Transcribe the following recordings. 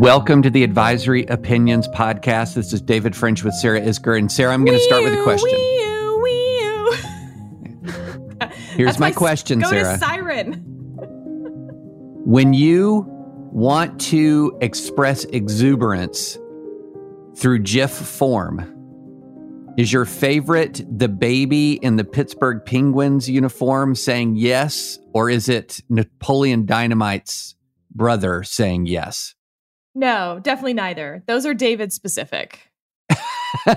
Welcome to the Advisory Opinions Podcast. This is David French with Sarah Isgur. And Sarah, I'm going to start with a question. Here's That's my question, go Sarah. To siren. When you want to express exuberance through GIF form, is your favorite the baby in the Pittsburgh Penguins uniform saying yes, or is it Napoleon Dynamite's brother saying yes? No, definitely neither. Those are David specific.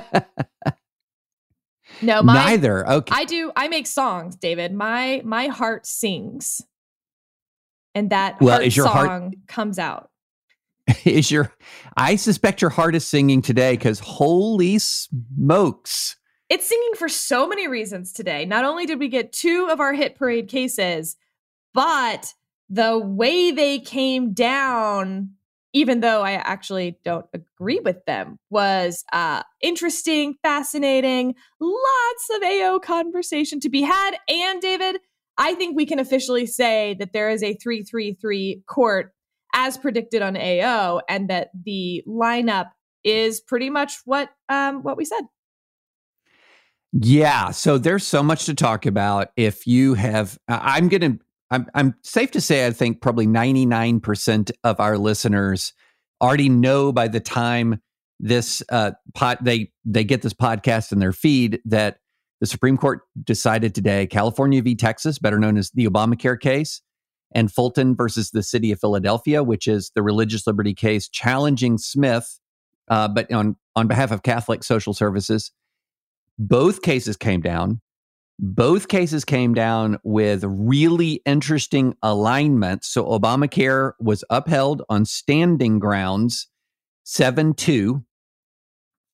No, my Neither. Okay. I do. I make songs, David. My my heart sings, and that Well, heart is your song heart- comes out. is your I suspect your heart is singing today because holy smokes. It's singing for so many reasons today. Not only did we get two of our hit parade cases, but the way they came down, even though I actually don't agree with them, was uh, interesting, fascinating, lots of AO conversation to be had. And David, I think we can officially say that there is a 333 court as predicted on AO, and that the lineup is pretty much what um, what we said. Yeah, so there's so much to talk about. If you have, I'm to, I'm, I'm safe to say, I think probably 99% of our listeners already know by the time this uh, pot they they get this podcast in their feed that the Supreme Court decided today, California v. Texas, better known as the Obamacare case, and Fulton versus the city of Philadelphia, which is the religious liberty case challenging Smith, uh, but on on behalf of Catholic Social Services. Both cases came down. Both cases came down with really interesting alignments. So Obamacare was upheld on standing grounds, 7 2,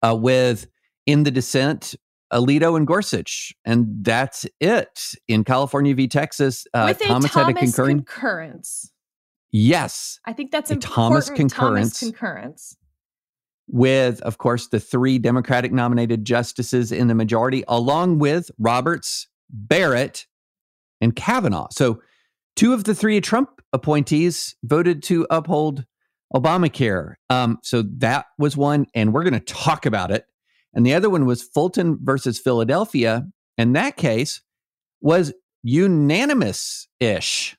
uh, with in the dissent, Alito and Gorsuch. And that's it. In California v. Texas, uh, Thomas, Thomas had a concurring. concurrence. yes. I think that's A important. Thomas concurrence. concurrence. with, of course, the three Democratic nominated justices in the majority, along with Roberts, Barrett, and Kavanaugh. So, two of the three Trump appointees voted to uphold Obamacare. Um, so, that was one, and we're going to talk about it. And the other one was Fulton versus Philadelphia. And that case was unanimous ish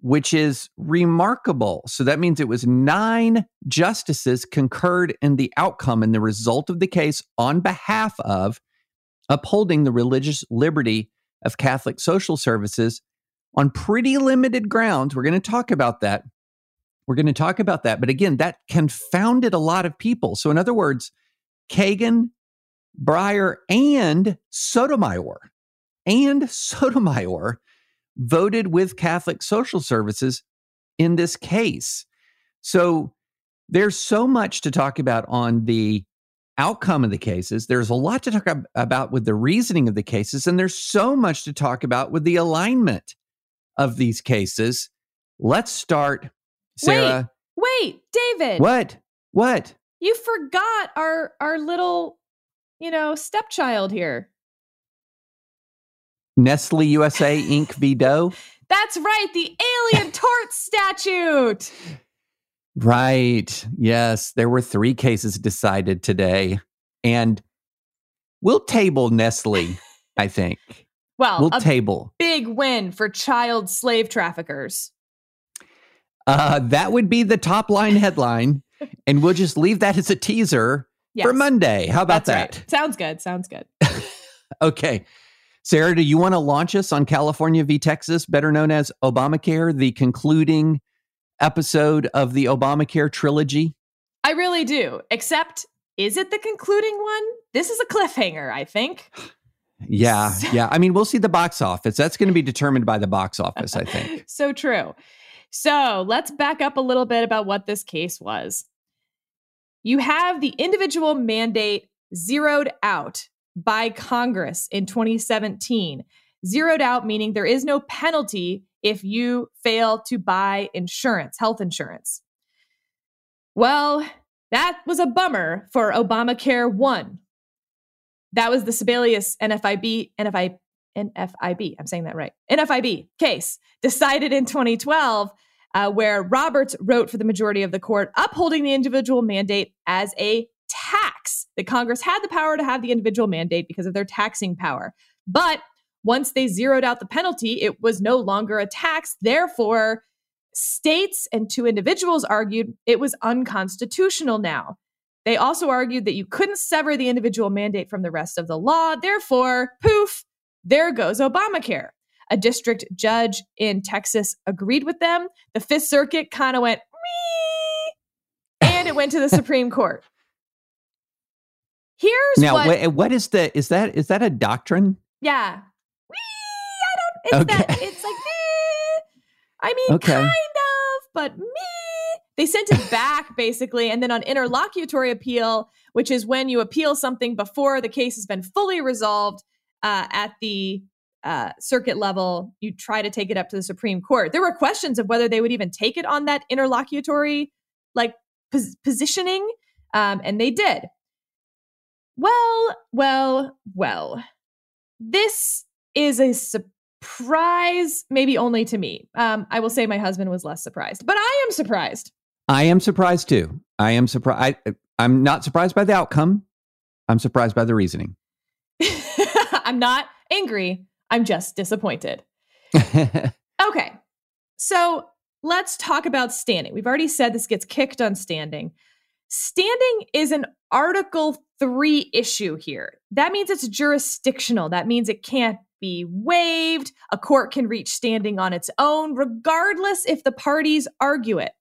which is remarkable. So that means it was nine justices concurred in the outcome and the result of the case on behalf of upholding the religious liberty of Catholic social services on pretty limited grounds. We're going to talk about that. We're going to talk about that. But again, that confounded a lot of people. So, in other words, Kagan, Breyer, and Sotomayor, and Sotomayor voted with Catholic Social Services in this case. So there's so much to talk about on the outcome of the cases. There's a lot to talk ab- about with the reasoning of the cases, and there's so much to talk about with the alignment of these cases. Let's start, Sarah. Wait, David. What? What? You forgot our our little, you know, stepchild here. Nestle USA Inc. v. Doe? That's right, the alien tort statute. Right. Yes. There were three cases decided today. And we'll table Nestle, I think. Well, We'll a table. big win for child slave traffickers. Uh, that would be the top line headline. And we'll just leave that as a teaser Yes. for Monday. How about That's that? right. Sounds good. Sounds good. Okay. Sarah, do you want to launch us on California v. Texas, better known as Obamacare, the concluding episode of the Obamacare trilogy? I really do. Except, is it the concluding one? This is a cliffhanger, I think. Yeah, yeah. I mean, we'll see the box office. That's going to be determined by the box office, I think. so true. So let's back up a little bit about what this case was. You have the individual mandate zeroed out by Congress in 2017. Zeroed out meaning there is no penalty if you fail to buy insurance, health insurance. Well, that was a bummer for Obamacare 1. That was the Sebelius NFIB, NFI, NFIB, I'm saying that right, NFIB case decided in 2012, uh, where Roberts wrote for the majority of the court, upholding the individual mandate as a tax. That Congress had the power to have the individual mandate because of their taxing power. But once they zeroed out the penalty, it was no longer a tax. Therefore, states and two individuals argued it was unconstitutional now. They also argued that you couldn't sever the individual mandate from the rest of the law. Therefore, poof, there goes Obamacare. A district judge in Texas agreed with them. The Fifth Circuit kind of went, and it went to the Supreme Court. Here's now, what, what, what is the is that is that a doctrine? yeah. Wee, I don't, it's that, it's like, meh. I mean, Okay. kind of, but me. They sent it back basically. And then on interlocutory appeal, which is when you appeal something before the case has been fully resolved uh, at the uh, circuit level, you try to take it up to the Supreme Court. There were questions of whether they would even take it on that interlocutory like pos- positioning, um, and they did. Well, well, well. This is a surprise, maybe only to me. Um, I will say my husband was less surprised, but I am surprised. I am surprised too. I am surprised. I'm not surprised by the outcome. I'm surprised by the reasoning. I'm not angry. I'm just disappointed. Okay. So let's talk about standing. We've already said this gets kicked on standing. Standing is an Article 3 issue here. That means it's jurisdictional. That means it can't be waived. A court can reach standing on its own, regardless if the parties argue it.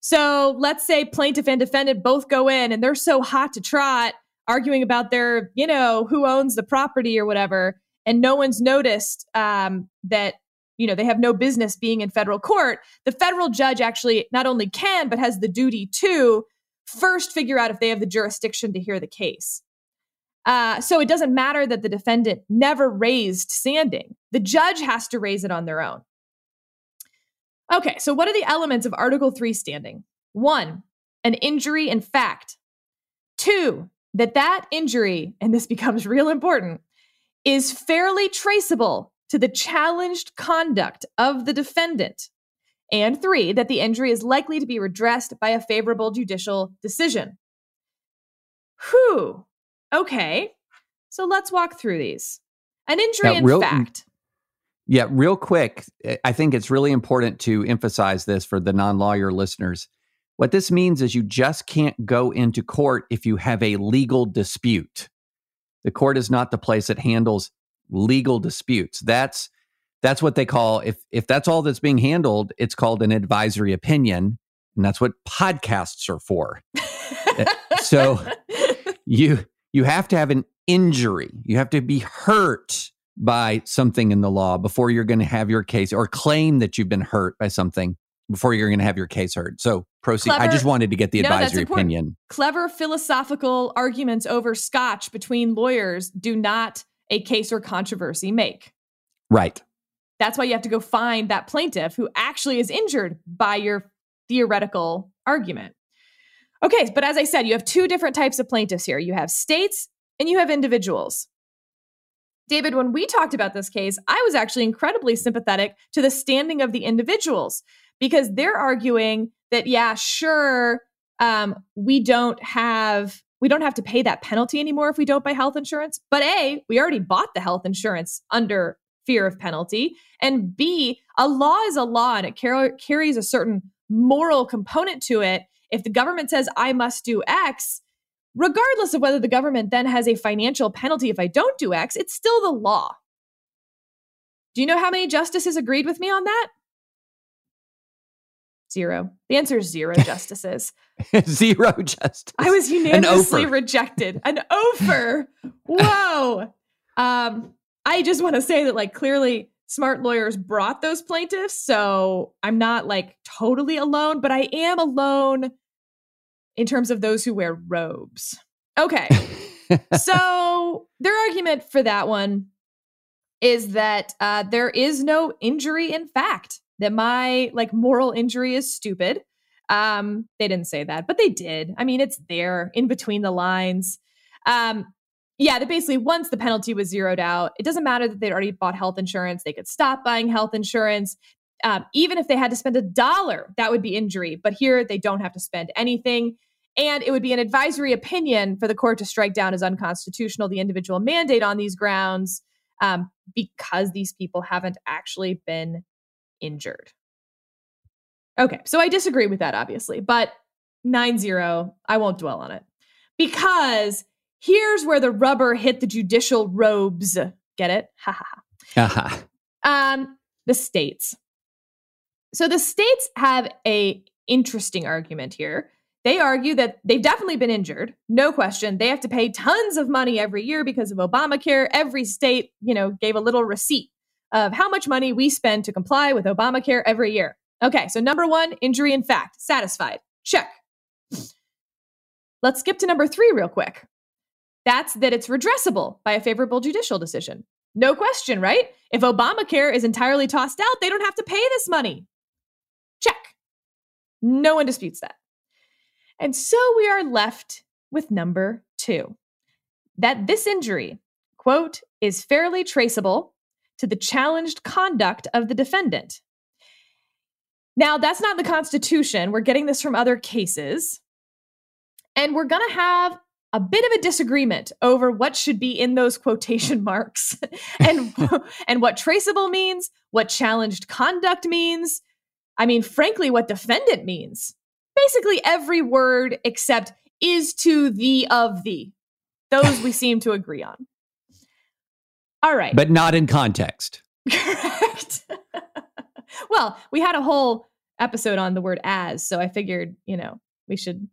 So let's say plaintiff and defendant both go in and they're so hot to trot, arguing about their, you know, who owns the property or whatever, and no one's noticed um, that you know they have no business being in federal court the federal judge actually not only can but has the duty to first figure out if they have the jurisdiction to hear the case. Uh, so it doesn't matter that the defendant never raised standing. The judge has to raise it on their own. Okay so what are the elements of article 3 standing? One an injury in fact. Two that that injury and this becomes real important is fairly traceable to the challenged conduct of the defendant. And three, that the injury is likely to be redressed by a favorable judicial decision. Whew. Okay. So let's walk through these. An injury Now, in real- fact. Yeah, real quick, eh, I think it's really important to emphasize this for the non lawyer listeners. What this means is you just can't go into court if you have a legal dispute. The court is not the place that handles legal disputes. That's that's what they call if if that's all that's being handled, it's called an advisory opinion, and that's what podcasts are for. so you you have to have an injury. You have to be hurt by something in the law before you're going to have your case or claim that you've been hurt by something before you're going to have your case heard. So proceed. I just wanted to get the advisory opinion. Clever philosophical arguments over scotch between lawyers do not a case or controversy make. Right. That's why you have to go find that plaintiff who actually is injured by your theoretical argument. Okay, but as I said, you have two different types of plaintiffs here. You have states and you have individuals. David, when we talked about this case, I was actually incredibly sympathetic to the standing of the individuals because they're arguing that, yeah, sure, um, we don't have we don't have to pay that penalty anymore if we don't buy health insurance. But A, we already bought the health insurance under fear of penalty. And B, a law is a law and it car- carries a certain moral component to it. If the government says I must do X, regardless of whether the government then has a financial penalty if I don't do X, it's still the law. Do you know how many justices agreed with me on that? Zero. The answer is zero justices. zero justice. I was unanimously rejected. An ofer. Whoa. Um, I just want to say that, like, clearly smart lawyers brought those plaintiffs. So I'm not like totally alone, but I am alone in terms of those who wear robes. Okay. so their argument for that one is that uh, there is no injury in fact that my like moral injury is stupid. Um, they didn't say that, but they did. I mean, it's there in between the lines. Um, yeah, that basically once the penalty was zeroed out, it doesn't matter that they'd already bought health insurance. They could stop buying health insurance. Um, even if they had to spend a dollar, that would be injury. But here they don't have to spend anything. And it would be an advisory opinion for the court to strike down as unconstitutional the individual mandate on these grounds um, because these people haven't actually been injured. Okay, so I disagree with that, obviously, but 9 0, I won't dwell on it. Because here's where the rubber hit the judicial robes. Get it? Ha ha ha. Um, the states. So the states have a interesting argument here. They argue that they've definitely been injured, no question. They have to pay tons of money every year because of Obamacare. Every state, you know, gave a little receipt of how much money we spend to comply with Obamacare every year. Okay, so number one, injury in fact, satisfied. Check. Let's skip to number three real quick. That's that it's redressable by a favorable judicial decision. No question, right? If Obamacare is entirely tossed out, they don't have to pay this money. Check. No one disputes that. And so we are left with number two that this injury, quote, is fairly traceable to the challenged conduct of the defendant. Now, that's not the Constitution. We're getting this from other cases. And we're going to have a bit of a disagreement over what should be in those quotation marks and, and what traceable means, what challenged conduct means. I mean, frankly, what defendant means. Basically, every word except is to the of the. Those we seem to agree on. All right. But not in context. Correct. well, we had a whole episode on the word as, so I figured, you know, we should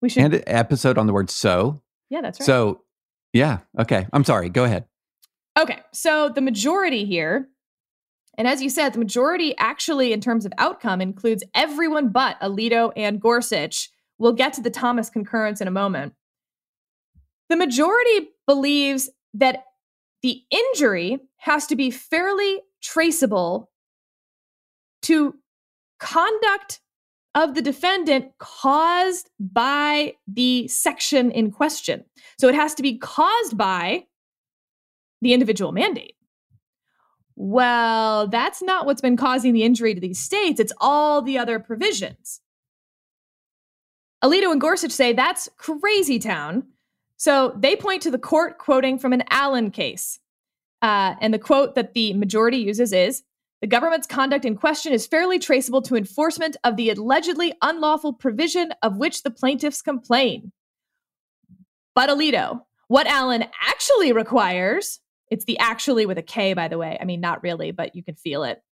we should and an episode on the word so. Yeah, that's right. So, yeah, okay. I'm sorry. Go ahead. Okay. So, the majority here and as you said, the majority actually in terms of outcome includes everyone but Alito and Gorsuch. We'll get to the Thomas concurrence in a moment. The majority believes that the injury has to be fairly traceable to conduct of the defendant caused by the section in question. So it has to be caused by the individual mandate. Well, that's not what's been causing the injury to these states, it's all the other provisions. Alito and Gorsuch say that's crazy town so they point to the court quoting from an Allen case. Uh, and the quote that the majority uses is The government's conduct in question is fairly traceable to enforcement of the allegedly unlawful provision of which the plaintiffs complain. But Alito, what Allen actually requires, it's the actually with a K, by the way. I mean, not really, but you can feel it,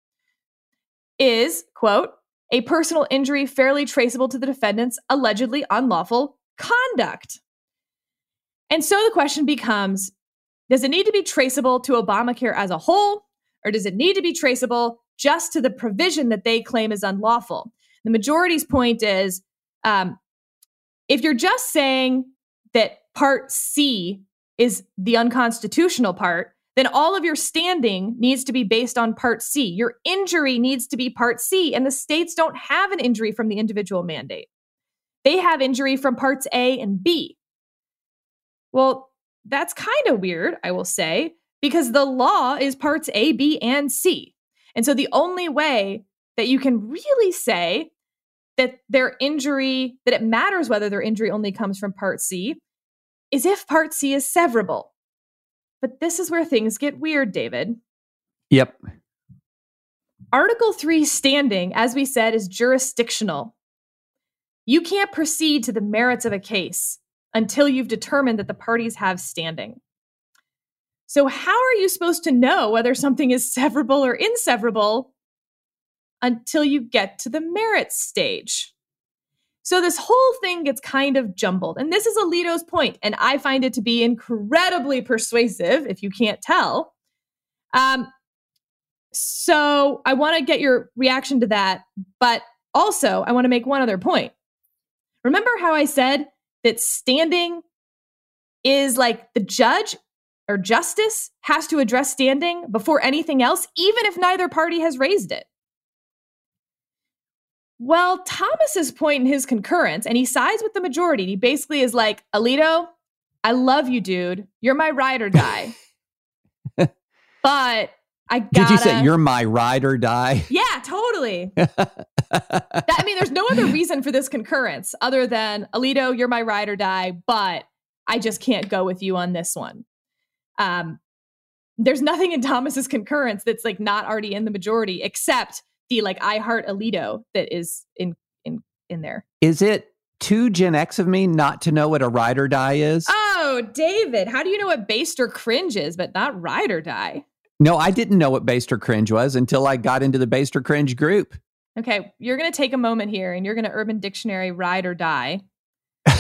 is, quote, a personal injury fairly traceable to the defendant's allegedly unlawful conduct. And so the question becomes does it need to be traceable to Obamacare as a whole, or does it need to be traceable just to the provision that they claim is unlawful? The majority's point is um, if you're just saying that Part C is the unconstitutional part, then all of your standing needs to be based on Part C. Your injury needs to be Part C, and the states don't have an injury from the individual mandate. They have injury from Parts A and B. Well, that's kind of weird, I will say, because the law is parts A, B, and C. And so the only way that you can really say that their injury, that it matters whether their injury only comes from part C, is if part C is severable. But this is where things get weird, David. Yep. Article 3 standing, as we said, is jurisdictional. You can't proceed to the merits of a case until you've determined that the parties have standing. So, how are you supposed to know whether something is severable or inseverable until you get to the merits stage? So, this whole thing gets kind of jumbled. And this is Alito's point, and I find it to be incredibly persuasive, if you can't tell. Um, so, I want to get your reaction to that. But also, I want to make one other point. Remember how I said that standing is like the judge or justice has to address standing before anything else, even if neither party has raised it. Well, Thomas's point in his concurrence, and he sides with the majority. He basically is like, Alito, I love you, dude. You're my ride or die. but I gotta. Did you say you're my ride or die? Yeah, totally. that, I mean, there's no other reason for this concurrence other than Alito, you're my ride or die, but I just can't go with you on this one. Um, there's nothing in Thomas's concurrence that's like not already in the majority, except the like I heart Alito that is in in in there. Is it too Gen X of me not to know what a ride or die is? Oh, David, how do you know what based or cringe is, but not ride or die? No, I didn't know what based or cringe was until I got into the based or cringe group. Okay, you're going to take a moment here and you're going to Urban Dictionary ride or die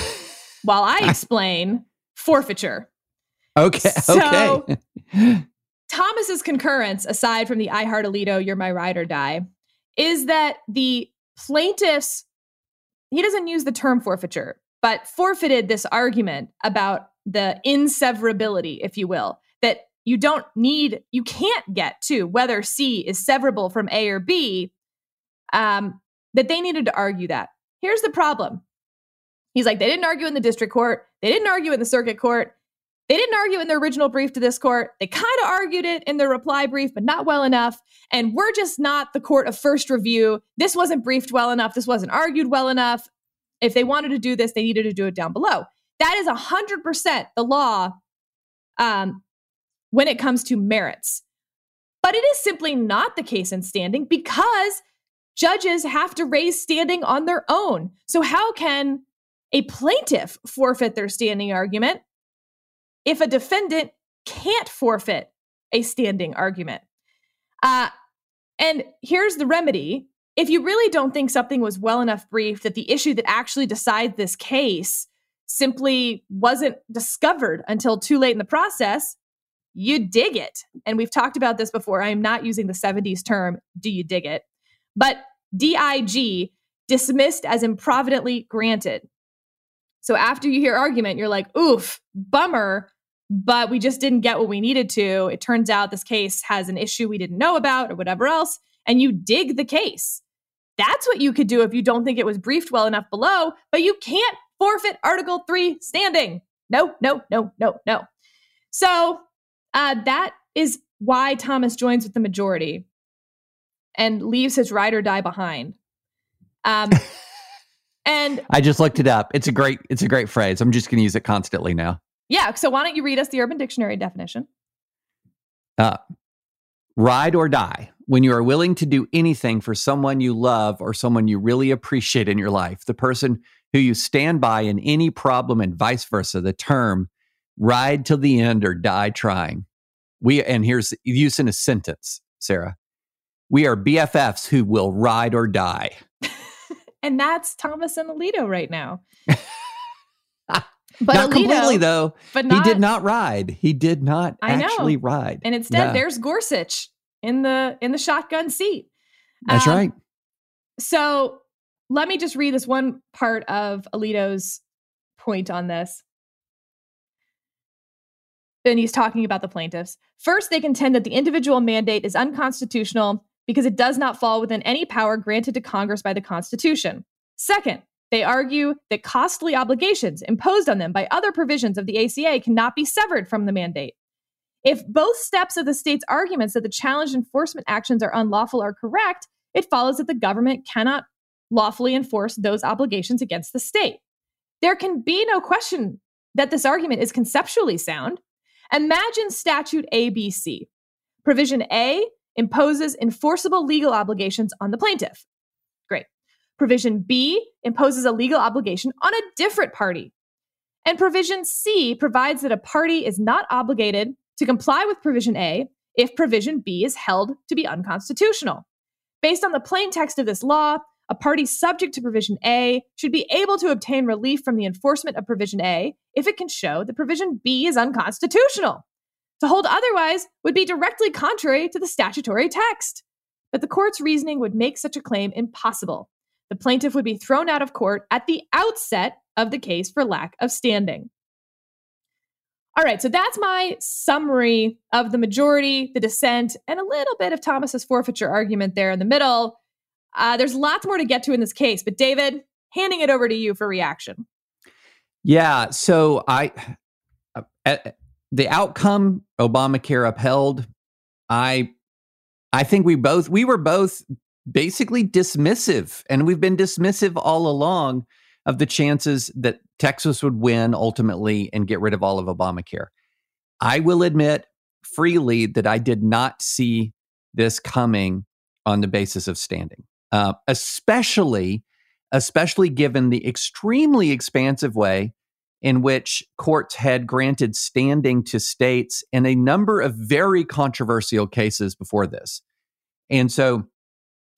while I explain forfeiture. Okay. So, okay. Thomas's concurrence, aside from the I Heart Alito, You're My Ride or Die, is that the plaintiffs, he doesn't use the term forfeiture, but forfeited this argument about the inseverability, if you will, that you don't need, you can't get to whether C is severable from A or B, um, that they needed to argue that. Here's the problem. He's like, they didn't argue in the district court, they didn't argue in the circuit court, they didn't argue in their original brief to this court. They kind of argued it in their reply brief, but not well enough. And we're just not the court of first review. This wasn't briefed well enough. This wasn't argued well enough. If they wanted to do this, they needed to do it down below. That is 100% the law um, when it comes to merits. But it is simply not the case in standing because judges have to raise standing on their own. So, how can a plaintiff forfeit their standing argument if a defendant can't forfeit a standing argument. Uh, and here's the remedy if you really don't think something was well enough briefed that the issue that actually decides this case simply wasn't discovered until too late in the process, you dig it. And we've talked about this before. I am not using the 70s term, do you dig it? But DIG, dismissed as improvidently granted. So after you hear argument, you're like, oof, bummer but we just didn't get what we needed to. It turns out this case has an issue we didn't know about or whatever else, and you dig the case. That's what you could do if you don't think it was briefed well enough below, but you can't forfeit Article 3 standing. No, no, no, no, no. So uh, that is why Thomas joins with the majority and leaves his ride or die behind. Um, and I just looked it up. It's a great, it's a great phrase. I'm just going to use it constantly now. Yeah. So why don't you read us the Urban Dictionary definition? Uh, ride or die. When you are willing to do anything for someone you love or someone you really appreciate in your life, the person who you stand by in any problem and vice versa, the term ride till the end or die trying. We, and here's use in a sentence, Sarah. We are BFFs who will ride or die. and that's Thomas and Alito right now. But not Alito, completely though. But not, he did not ride. He did not I actually know. ride. And instead, there's Gorsuch in the in the shotgun seat. That's um, right. So let me just read this one part of Alito's point on this. And he's talking about the plaintiffs. First, they contend that the individual mandate is unconstitutional because it does not fall within any power granted to Congress by the Constitution. Second, they argue that costly obligations imposed on them by other provisions of the ACA cannot be severed from the mandate. If both steps of the state's arguments that the challenged enforcement actions are unlawful are correct, it follows that the government cannot lawfully enforce those obligations against the state. There can be no question that this argument is conceptually sound. Imagine statute ABC. Provision A imposes enforceable legal obligations on the plaintiff. Great. Provision B imposes a legal obligation on a different party. And provision C provides that a party is not obligated to comply with provision A if provision B is held to be unconstitutional. Based on the plain text of this law, a party subject to provision A should be able to obtain relief from the enforcement of provision A if it can show that provision B is unconstitutional. To hold otherwise would be directly contrary to the statutory text. But the court's reasoning would make such a claim impossible. The plaintiff would be thrown out of court at the outset of the case for lack of standing. All right, so that's my summary of the majority, the dissent, and a little bit of Thomas's forfeiture argument there in the middle. Uh, there's lots more to get to in this case, but David, handing it over to you for reaction. Yeah, so I, uh, the outcome Obamacare upheld. I, I think we both we were both basically dismissive, and we've been dismissive all along of the chances that Texas would win ultimately and get rid of all of Obamacare. I will admit freely that I did not see this coming on the basis of standing, uh, especially especially given the extremely expansive way in which courts had granted standing to states in a number of very controversial cases before this. And so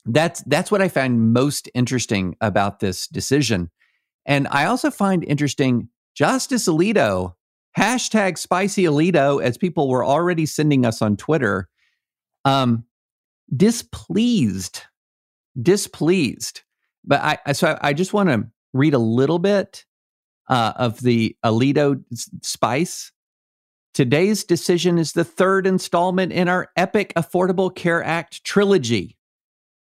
that's that's what I find most interesting about this decision. And I also find interesting Justice Alito, hashtag spicy Alito, as people were already sending us on Twitter, um, displeased, displeased. But I, so I, just want to read a little bit uh, of the Alito spice. Today's decision is the third installment in our epic Affordable Care Act trilogy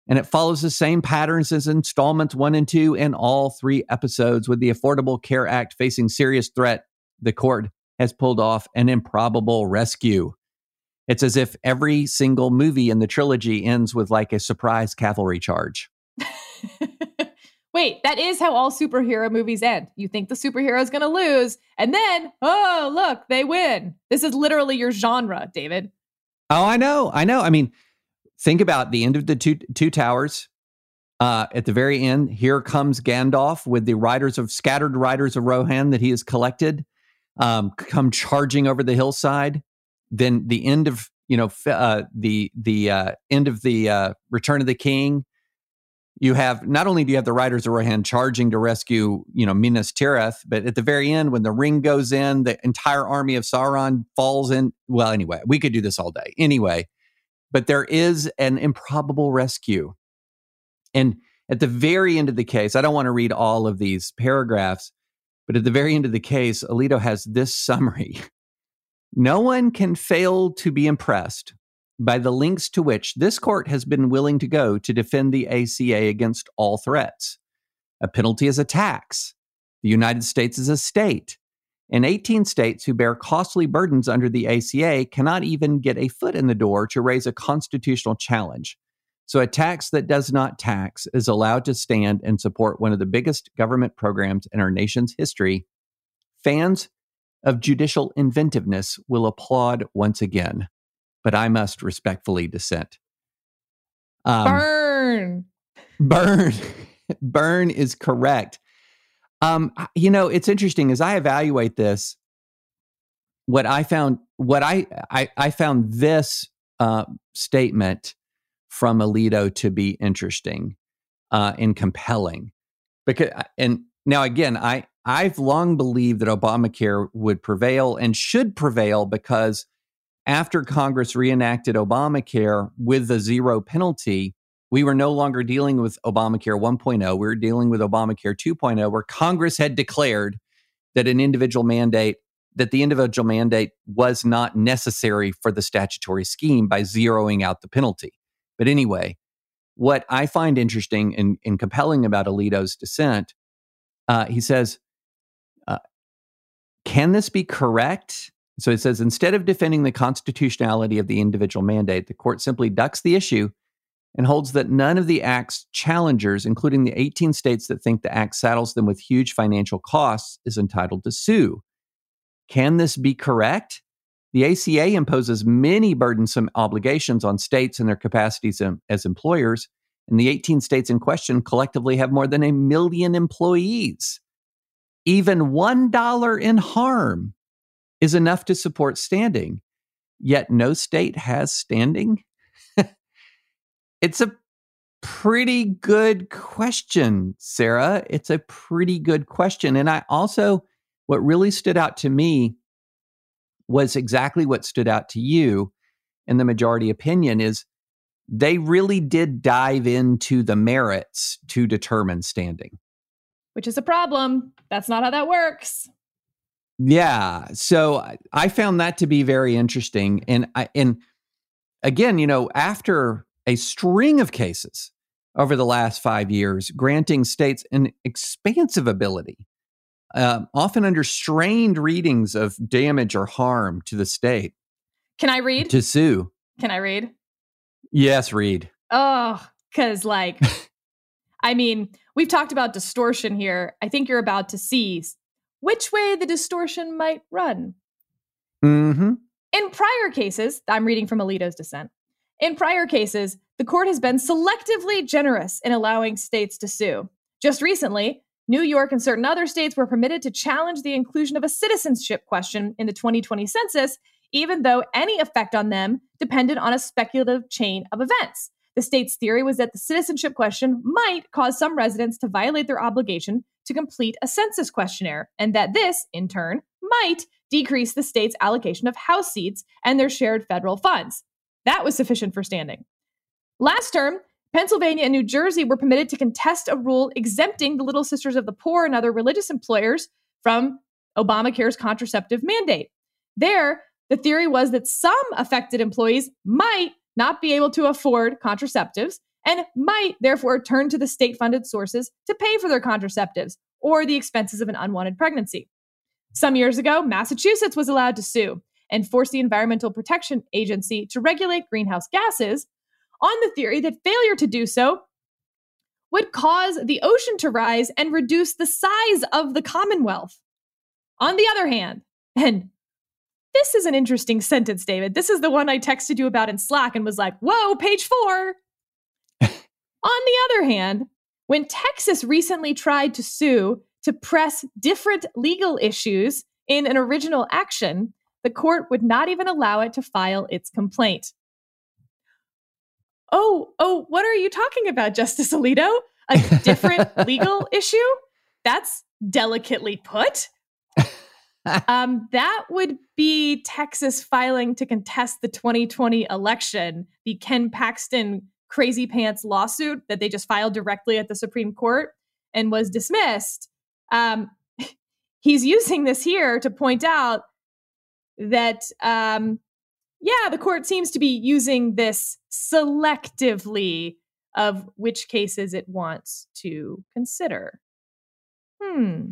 and it follows the same patterns as installments one and two in all three episodes. With the Affordable Care Act facing serious threat, the court has pulled off an improbable rescue. It's as if every single movie in the trilogy ends with like a surprise cavalry charge. Wait, that is how all superhero movies end. You think the superhero is going to lose, and then, oh, look, they win. This is literally your genre, David. Oh, I know. I know. I mean, think about the end of the two two towers. Uh, at the very end, here comes Gandalf with the riders of scattered riders of Rohan that he has collected, um, come charging over the hillside. Then the end of you know uh, the the uh, end of the uh, Return of the King. You have not only do you have the riders of Rohan charging to rescue you know Minas Tirith, but at the very end when the ring goes in, the entire army of Sauron falls in. Well, anyway, we could do this all day. Anyway, but there is an improbable rescue. And at the very end of the case, I don't want to read all of these paragraphs, but at the very end of the case, Alito has this summary. No one can fail to be impressed by the lengths to which this court has been willing to go to defend the ACA against all threats. A penalty is a tax. The United States is a state. And 18 states who bear costly burdens under the ACA cannot even get a foot in the door to raise a constitutional challenge. So, a tax that does not tax is allowed to stand and support one of the biggest government programs in our nation's history. Fans of judicial inventiveness will applaud once again, but I must respectfully dissent. Um, burn. Burn. burn is correct. Um, you know, it's interesting as I evaluate this. What I found, what I I, I found this uh, statement from Alito to be interesting uh, and compelling, because uh, and now again, I I've long believed that Obamacare would prevail and should prevail because after Congress reenacted Obamacare with the zero penalty, we were no longer dealing with Obamacare 1.0. We were dealing with Obamacare 2.0, where Congress had declared that an individual mandate, that the individual mandate was not necessary for the statutory scheme by zeroing out the penalty. But anyway, what I find interesting and, and compelling about Alito's dissent, uh, he says, can this be correct? So it says, instead of defending the constitutionality of the individual mandate, the court simply ducks the issue and holds that none of the Act's challengers, including the 18 states that think the Act saddles them with huge financial costs, is entitled to sue. Can this be correct? The ACA imposes many burdensome obligations on states and their capacities as employers, and the 18 states in question collectively have more than a million employees. Even $1 in harm is enough to support standing, yet no state has standing? it's a pretty good question, Sarah. It's a pretty good question. And I also, what really stood out to me was exactly what stood out to you in the majority opinion is they really did dive into the merits to determine standing. Which is a problem. That's not how that works. Yeah. So I found that to be very interesting. And I, and again, you know, after a string of cases over the last five years, granting states an expansive ability, uh, often under strained readings of damage or harm to the state. Can I read? To sue. Can I read? Yes, read. Oh, because, like, I mean, we've talked about distortion here. I think you're about to see which way the distortion might run. Mm-hmm. In prior cases, I'm reading from Alito's dissent. In prior cases, the court has been selectively generous in allowing states to sue. Just recently, New York and certain other states were permitted to challenge the inclusion of a citizenship question in the 2020 census, even though any effect on them depended on a speculative chain of events. The state's theory was that the citizenship question might cause some residents to violate their obligation to complete a census questionnaire, and that this, in turn, might decrease the state's allocation of House seats and their shared federal funds. That was sufficient for standing. Last term, Pennsylvania and New Jersey were permitted to contest a rule exempting the Little Sisters of the Poor and other religious employers from Obamacare's contraceptive mandate. There, the theory was that some affected employees might not be able to afford contraceptives and might therefore turn to the state funded sources to pay for their contraceptives or the expenses of an unwanted pregnancy. Some years ago, Massachusetts was allowed to sue and force the Environmental Protection Agency to regulate greenhouse gases on the theory that failure to do so would cause the ocean to rise and reduce the size of the Commonwealth. On the other hand, and this is an interesting sentence, David. This is the one I texted you about in Slack and was like, whoa, page four. On the other hand, when Texas recently tried to sue to press different legal issues in an original action, the court would not even allow it to file its complaint. Oh, oh, what are you talking about, Justice Alito? A different legal issue? That's delicately put. um, that would be Texas filing to contest the 2020 election, the Ken Paxton crazy pants lawsuit that they just filed directly at the Supreme Court and was dismissed. Um, he's using this here to point out that, um, yeah, the court seems to be using this selectively of which cases it wants to consider. Hmm.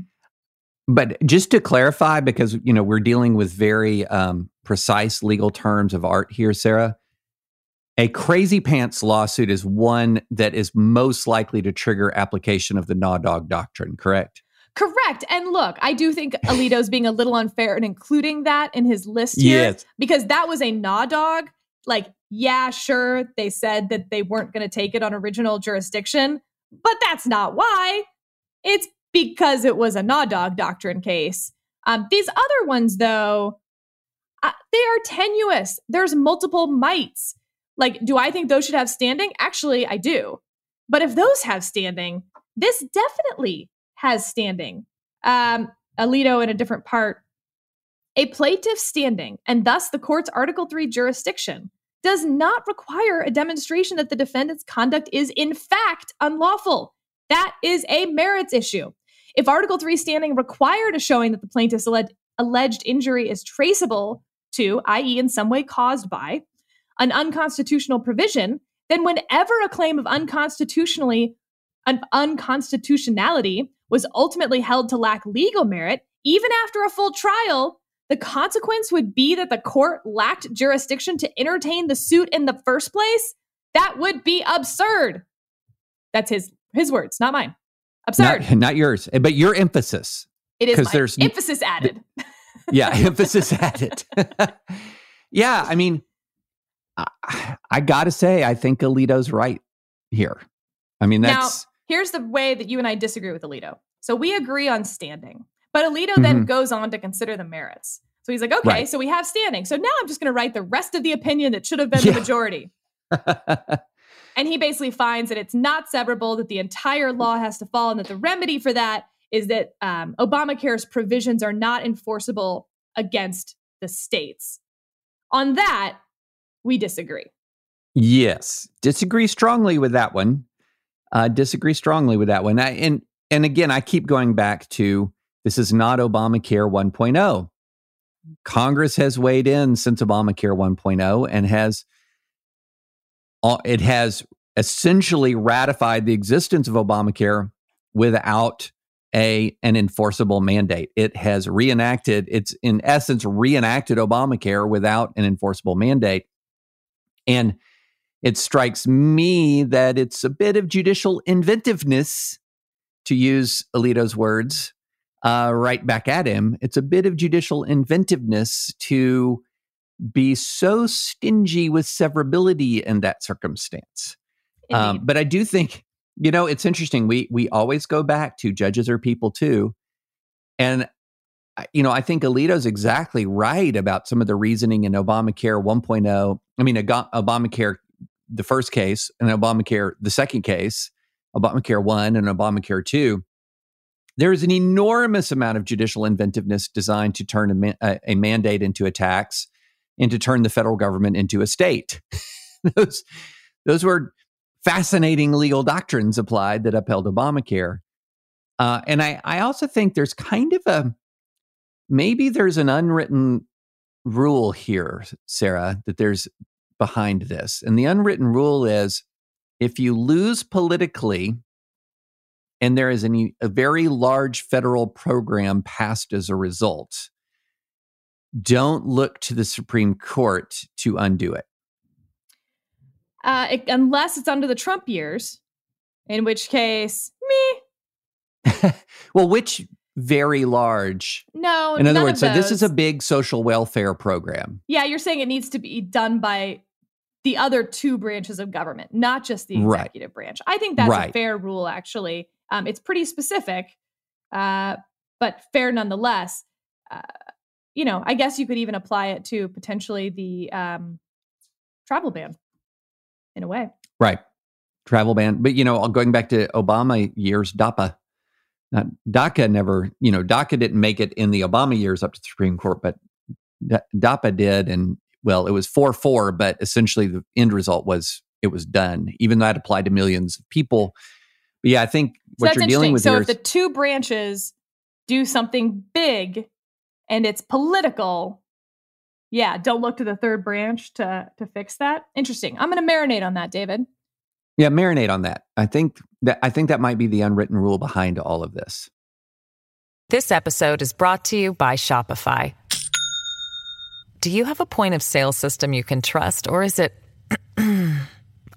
But just to clarify, because you know we're dealing with very um, precise legal terms of art here, Sarah. A crazy pants lawsuit is one that is most likely to trigger application of the Naw Dog Doctrine, correct? Correct. And look, I do think Alito's being a little unfair in including that in his list here yes. because that was a Naw Dog. Like, yeah, sure, they said that they weren't going to take it on original jurisdiction, but that's not why. It's because it was a Naw Dog Doctrine case. Um, these other ones, though, uh, they are tenuous. There's multiple mites. Like, do I think those should have standing? Actually, I do. But if those have standing, this definitely has standing. Um, Alito in a different part. A plaintiff standing, and thus the court's Article 3 jurisdiction, does not require a demonstration that the defendant's conduct is in fact unlawful. That is a merits issue. If Article 3 standing required a showing that the plaintiff's alleged injury is traceable to, i.e., in some way caused by, an unconstitutional provision, then whenever a claim of unconstitutionally an unconstitutionality was ultimately held to lack legal merit, even after a full trial, the consequence would be that the court lacked jurisdiction to entertain the suit in the first place. That would be absurd. That's his his words, not mine. Absurd. Not, not yours, but your emphasis. It is because there's emphasis added. yeah, emphasis added. yeah, I mean, I, I got to say, I think Alito's right here. I mean, that's. Now, here's the way that you and I disagree with Alito. So we agree on standing, but Alito mm-hmm. then goes on to consider the merits. So he's like, okay, right. so we have standing. So now I'm just going to write the rest of the opinion that should have been yeah. the majority. and he basically finds that it's not severable, that the entire law has to fall, and that the remedy for that is that um, Obamacare's provisions are not enforceable against the states. On that, we disagree. Yes, disagree strongly with that one. Uh, disagree strongly with that one. I, and and again, I keep going back to this is not Obamacare 1.0. Congress has weighed in since Obamacare 1.0 and has it has essentially ratified the existence of Obamacare without a an enforceable mandate. It has reenacted, it's in essence reenacted Obamacare without an enforceable mandate. And it strikes me that it's a bit of judicial inventiveness, to use Alito's words, uh, right back at him. It's a bit of judicial inventiveness to be so stingy with severability in that circumstance. Um, but I do think you know, it's interesting. We we always go back to judges are people too, and you know, I think Alito's exactly right about some of the reasoning in Obamacare 1.0. I mean, Obamacare, the first case, and Obamacare, the second case, Obamacare 1 and Obamacare 2. There is an enormous amount of judicial inventiveness designed to turn a, a, a mandate into a tax and to turn the federal government into a state. those, those were fascinating legal doctrines applied that upheld Obamacare. Uh, and I, I also think there's kind of a maybe there's an unwritten rule here, Sarah, that there's behind this. And the unwritten rule is if you lose politically and there is an, a very large federal program passed as a result, don't look to the Supreme Court to undo it uh, it, unless it's under the Trump years, in which case, me. well, which very large? No. In other words, so this is a big social welfare program. Yeah, you're saying it needs to be done by the other two branches of government, not just the executive right. branch. I think that's right. a fair rule, actually. Um, it's pretty specific, uh, but fair nonetheless. Uh, you know, I guess you could even apply it to potentially the um, travel ban in a way. Right. Travel ban. But, you know, going back to Obama years, DAPA, not, DACA never, you know, DACA didn't make it in the Obama years up to the Supreme Court, but DAPA did. And, well, it was 4 4, but essentially the end result was it was done, even though that applied to millions of people. But yeah, I think so what you're dealing with so here if the two branches do something big and it's political, yeah, don't look to the third branch to to fix that. Interesting. I'm going to marinate on that, David. Yeah, marinate on that. I think that I think that might be the unwritten rule behind all of this. This episode is brought to you by Shopify. Do you have a point of sale system you can trust or is it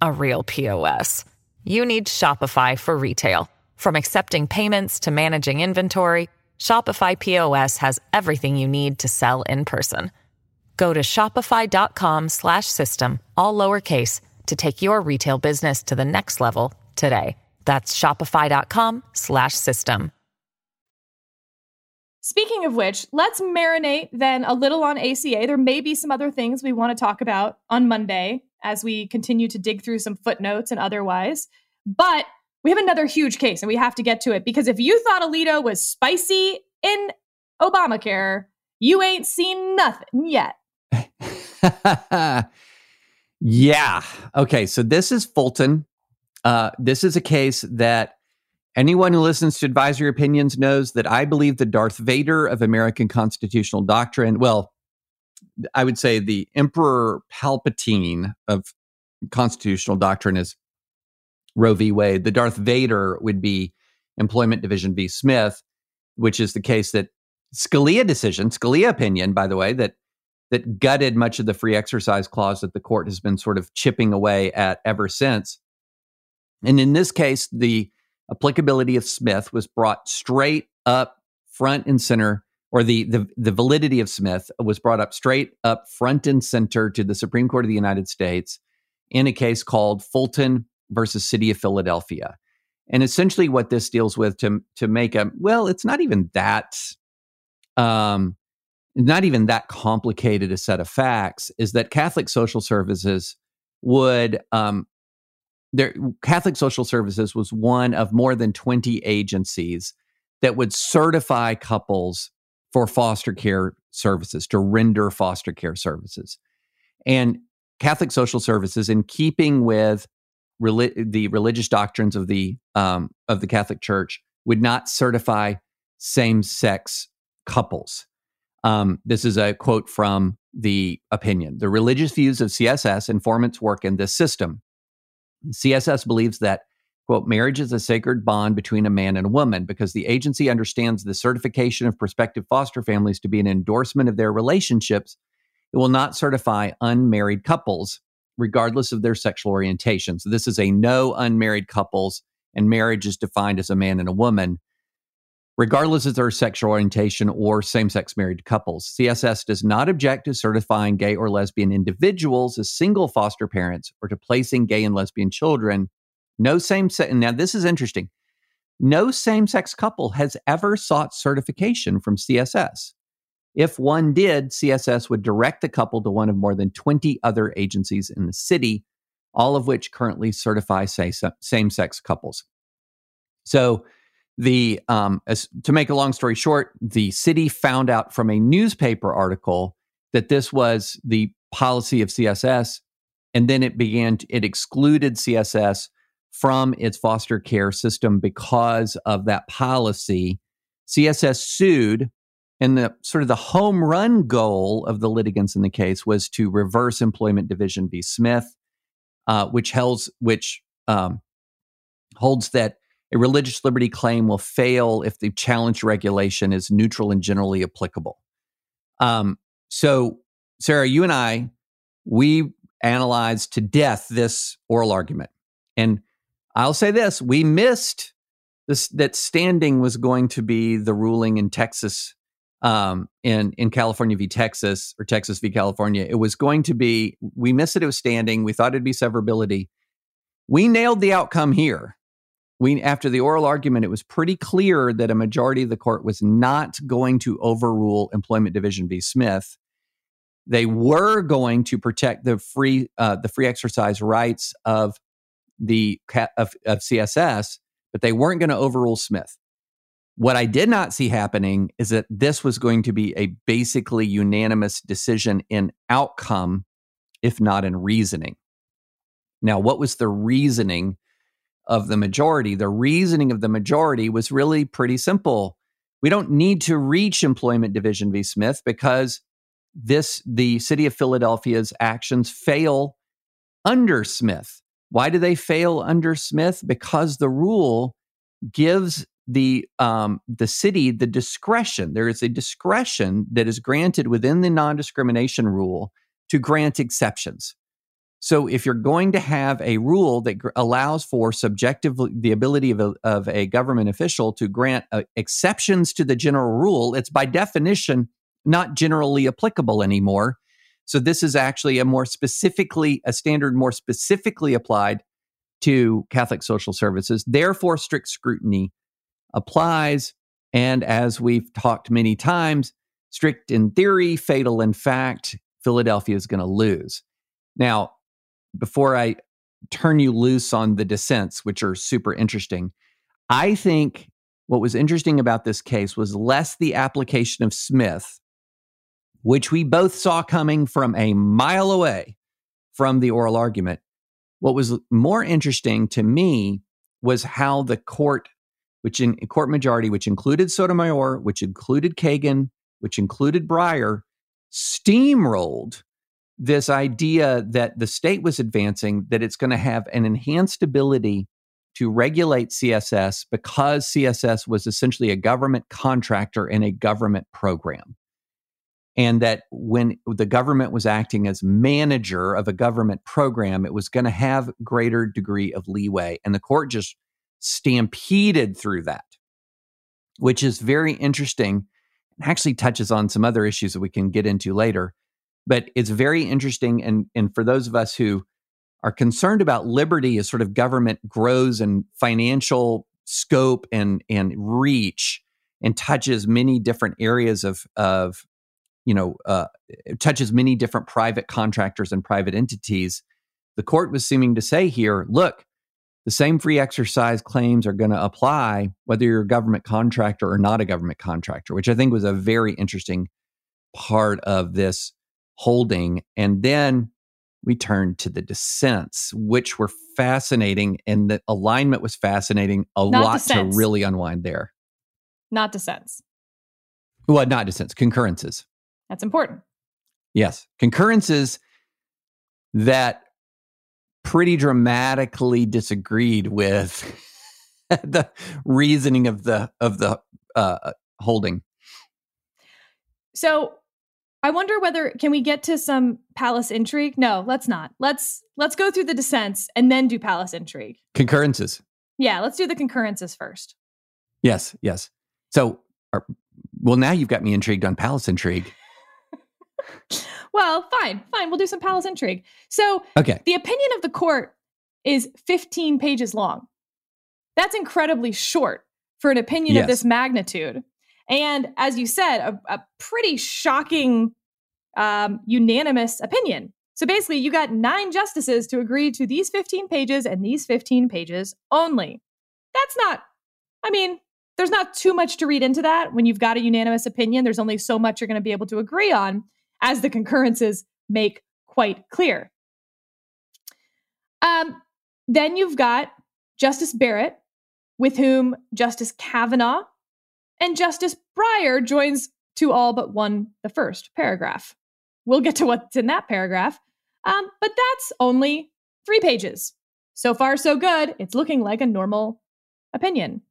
a real POS? You need Shopify for retail. From accepting payments to managing inventory, Shopify POS has everything you need to sell in person. Go to shopify.com slash system, all lowercase, to take your retail business to the next level today. That's shopify.com slash system. Speaking of which, let's marinate then a little on ACA. There may be some other things we want to talk about on Monday as we continue to dig through some footnotes and otherwise. But we have another huge case and we have to get to it because if you thought Alito was spicy in Obamacare, you ain't seen nothing yet. yeah. Okay. So this is Fulton. Uh, this is a case that anyone who listens to advisory opinions knows that I believe the Darth Vader of American constitutional doctrine. Well, I would say the Emperor Palpatine of constitutional doctrine is Roe v. Wade. The Darth Vader would be Employment Division v. Smith, which is the case that Scalia decision, Scalia opinion, by the way, that that gutted much of the free exercise clause that the court has been sort of chipping away at ever since. And in this case, the applicability of Smith was brought straight up front and center or the, the the validity of Smith was brought up straight up front and center to the Supreme Court of the United States in a case called Fulton versus City of Philadelphia. And essentially what this deals with to to make a well, it's not even that um not even that complicated a set of facts is that Catholic social services would um there Catholic social services was one of more than 20 agencies that would certify couples for foster care services to render foster care services. And Catholic social services in keeping with reli- the religious doctrines of the um, of the Catholic Church would not certify same sex couples. Um, this is a quote from the opinion. The religious views of CSS inform its work in this system. CSS believes that, quote, marriage is a sacred bond between a man and a woman because the agency understands the certification of prospective foster families to be an endorsement of their relationships. It will not certify unmarried couples, regardless of their sexual orientation. So this is a no unmarried couples, and marriage is defined as a man and a woman regardless of their sexual orientation or same sex married couples. CSS does not object to certifying gay or lesbian individuals as single foster parents or to placing gay and lesbian children. No same sex, now this is interesting. No same sex couple has ever sought certification from CSS. If one did, CSS would direct the couple to one of more than 20 other agencies in the city, all of which currently certify same sex couples. So, the um, as, to make a long story short, the city found out from a newspaper article that this was the policy of CSS, and then it began. To, it excluded CSS from its foster care system because of that policy. CSS sued, and the sort of the home run goal of the litigants in the case was to reverse Employment Division v. Smith, uh, which holds which um, holds that a religious liberty claim will fail if the challenge regulation is neutral and generally applicable. Um, so, Sarah, you and I, we analyzed to death this oral argument. And I'll say this we missed this, that standing was going to be the ruling in Texas, um, in, in California v. Texas or Texas v. California. It was going to be, we missed it, it was standing. We thought it'd be severability. We nailed the outcome here we after the oral argument, it was pretty clear that a majority of the court was not going to overrule Employment Division v. Smith. They were going to protect the free uh, the free exercise rights of the of, of CSS, but they weren't going to overrule Smith. What I did not see happening is that this was going to be a basically unanimous decision in outcome, if not in reasoning. Now, what was the reasoning of the majority, the reasoning of the majority was really pretty simple. We don't need to reach employment division v. Smith because this the city of Philadelphia's actions fail under Smith. Why do they fail under Smith? Because the rule gives the um, the city the discretion. There is a discretion that is granted within the non-discrimination rule to grant exceptions. So if you're going to have a rule that gr- allows for subjective the ability of a, of a government official to grant uh, exceptions to the general rule, it's by definition not generally applicable anymore. So this is actually a more specifically a standard more specifically applied to Catholic social services. Therefore, strict scrutiny applies. And as we've talked many times, strict in theory, fatal in fact, Philadelphia is going to lose. Now, before I turn you loose on the dissents, which are super interesting, I think what was interesting about this case was less the application of Smith, which we both saw coming from a mile away from the oral argument. What was more interesting to me was how the court, which in court majority, which included Sotomayor, which included Kagan, which included Breyer, steamrolled this idea that the state was advancing that it's going to have an enhanced ability to regulate CSS because CSS was essentially a government contractor in a government program. And that when the government was acting as manager of a government program, it was going to have greater degree of leeway. And the court just stampeded through that, which is very interesting and actually touches on some other issues that we can get into later. But it's very interesting. And, and for those of us who are concerned about liberty as sort of government grows and financial scope and, and reach and touches many different areas of, of you know, uh, touches many different private contractors and private entities. The court was seeming to say here look, the same free exercise claims are going to apply whether you're a government contractor or not a government contractor, which I think was a very interesting part of this holding. And then we turned to the dissents, which were fascinating, and the alignment was fascinating. A not lot dissents. to really unwind there. Not dissents. Well, not dissents, concurrences. That's important. Yes, concurrences that pretty dramatically disagreed with the reasoning of the of the uh, holding. So I wonder whether can we get to some palace intrigue? No, let's not. Let's let's go through the dissents and then do palace intrigue. Concurrences. Yeah, let's do the concurrences first. Yes, yes. So, are, well, now you've got me intrigued on palace intrigue. Well, fine, fine. We'll do some palace intrigue. So, okay. the opinion of the court is 15 pages long. That's incredibly short for an opinion yes. of this magnitude. And as you said, a, a pretty shocking, um, unanimous opinion. So basically, you got nine justices to agree to these 15 pages and these 15 pages only. That's not, I mean, there's not too much to read into that. When you've got a unanimous opinion, there's only so much you're going to be able to agree on as the concurrences make quite clear. Um, then you've got Justice Barrett, with whom Justice Kavanaugh and Justice Breyer joins to all but one the first paragraph. We'll get to what's in that paragraph, um, but that's only three pages. So far, so good. It's looking like a normal opinion.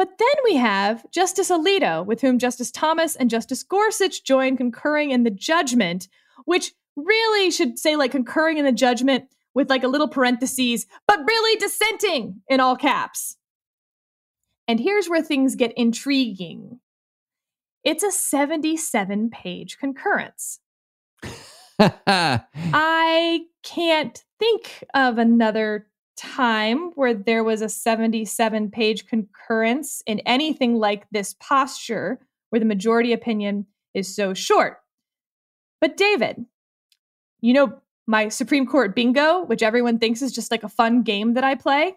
But then we have Justice Alito, with whom Justice Thomas and Justice Gorsuch join concurring in the judgment, which really should say like concurring in the judgment with like a little parentheses, but really dissenting in all caps. And here's where things get intriguing it's a 77 page concurrence. I can't think of another time where there was a 77 page concurrence in anything like this posture where the majority opinion is so short. But David, you know my Supreme Court bingo, which everyone thinks is just like a fun game that I play?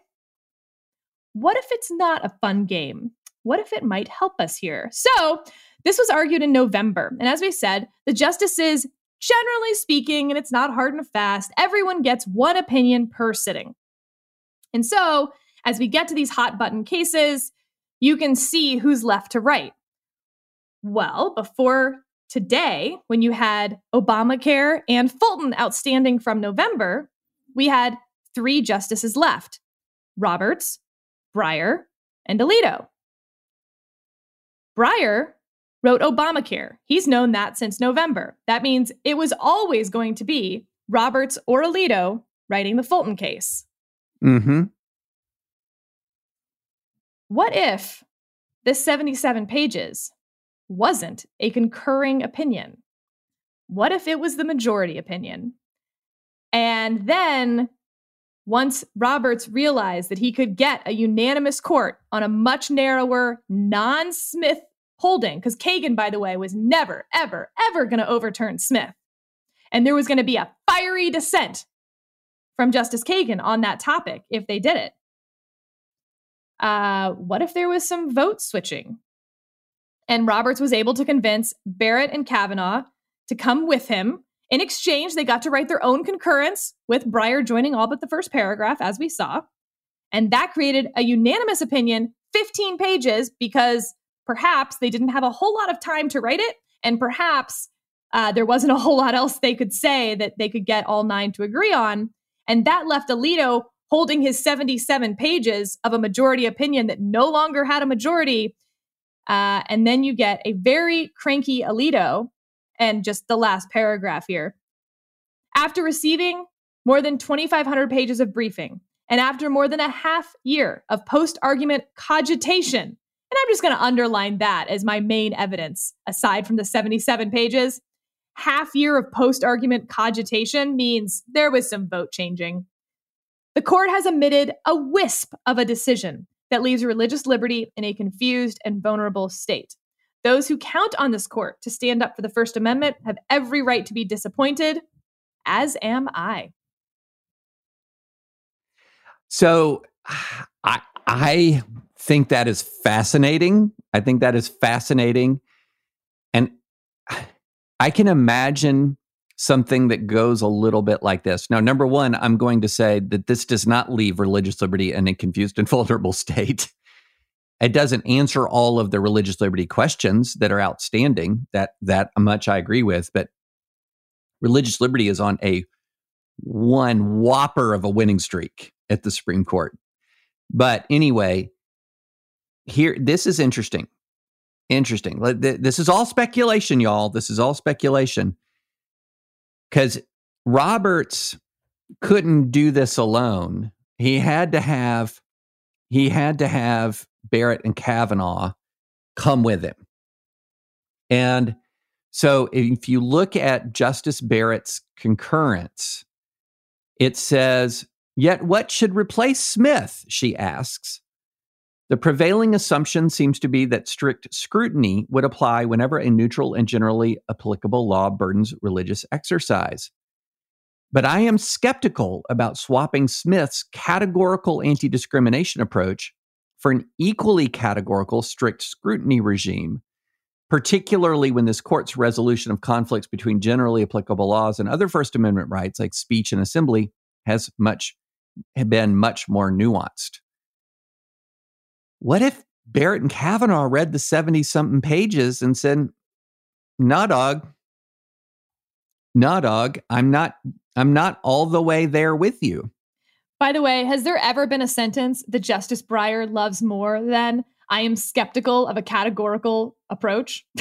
What if it's not a fun game? What if it might help us here? So, this was argued in November. And as we said, the justices, generally speaking, and it's not hard and fast, everyone gets one opinion per sitting. And so, as we get to these hot button cases, you can see who's left to right. Well, before today, when you had Obamacare and Fulton outstanding from November, we had three justices left Roberts, Breyer, and Alito. Breyer wrote Obamacare. He's known that since November. That means it was always going to be Roberts or Alito writing the Fulton case. Mm-hmm. What if this 77 pages wasn't a concurring opinion? What if it was the majority opinion? And then once Roberts realized that he could get a unanimous court on a much narrower, non Smith holding, because Kagan, by the way, was never, ever, ever going to overturn Smith. And there was going to be a fiery dissent from Justice Kagan on that topic if they did it. Uh, what if there was some vote switching? And Roberts was able to convince Barrett and Kavanaugh to come with him. In exchange, they got to write their own concurrence, with Breyer joining all but the first paragraph, as we saw. And that created a unanimous opinion, 15 pages, because perhaps they didn't have a whole lot of time to write it. And perhaps uh, there wasn't a whole lot else they could say that they could get all nine to agree on. And that left Alito holding his 77 pages of a majority opinion that no longer had a majority. Uh, and then you get a very cranky Alito, and just the last paragraph here. After receiving more than 2,500 pages of briefing, and after more than a half year of post argument cogitation, and I'm just going to underline that as my main evidence, aside from the 77 pages. Half year of post argument cogitation means there was some vote changing. The court has emitted a wisp of a decision that leaves religious liberty in a confused and vulnerable state. Those who count on this court to stand up for the First Amendment have every right to be disappointed, as am I. So I I think that is fascinating. I think that is fascinating. And I can imagine something that goes a little bit like this. Now, number one, I'm going to say that this does not leave religious liberty in a confused and vulnerable state. It doesn't answer all of the religious liberty questions that are outstanding. That that much I agree with, but religious liberty is on a one whopper of a winning streak at the Supreme Court. But anyway, here this is interesting. Interesting. This is all speculation, y'all. This is all speculation. Cuz Roberts couldn't do this alone. He had to have he had to have Barrett and Kavanaugh come with him. And so if you look at Justice Barrett's concurrence, it says, Yet what should replace Smith? She asks. The prevailing assumption seems to be that strict scrutiny would apply whenever a neutral and generally applicable law burdens religious exercise. But I am skeptical about swapping Smith's categorical anti discrimination approach for an equally categorical strict scrutiny regime, particularly when this court's resolution of conflicts between generally applicable laws and other First Amendment rights like speech and assembly has much been much more nuanced. What if Barrett and Kavanaugh read the 70 something pages and said, nah, dog, nah, dog, I'm not, I'm not all the way there with you. By the way, has there ever been a sentence that Justice Breyer loves more than I am skeptical of a categorical approach?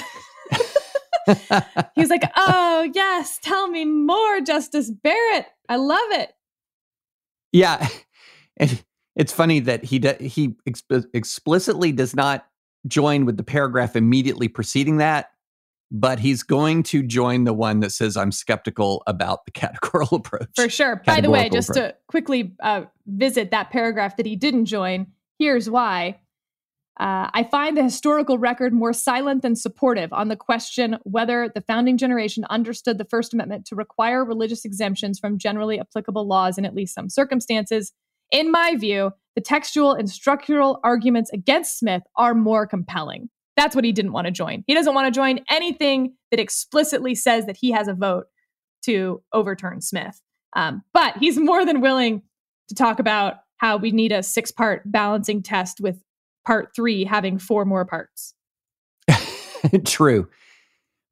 He's like, oh, yes, tell me more, Justice Barrett. I love it. Yeah. And it's funny that he de- he exp- explicitly does not join with the paragraph immediately preceding that, but he's going to join the one that says I'm skeptical about the categorical approach. For sure. By the way, just approach. to quickly uh, visit that paragraph that he didn't join, here's why. Uh, I find the historical record more silent than supportive on the question whether the founding generation understood the First Amendment to require religious exemptions from generally applicable laws in at least some circumstances. In my view, the textual and structural arguments against Smith are more compelling. That's what he didn't want to join. He doesn't want to join anything that explicitly says that he has a vote to overturn Smith. Um, but he's more than willing to talk about how we need a six part balancing test with part three having four more parts. True.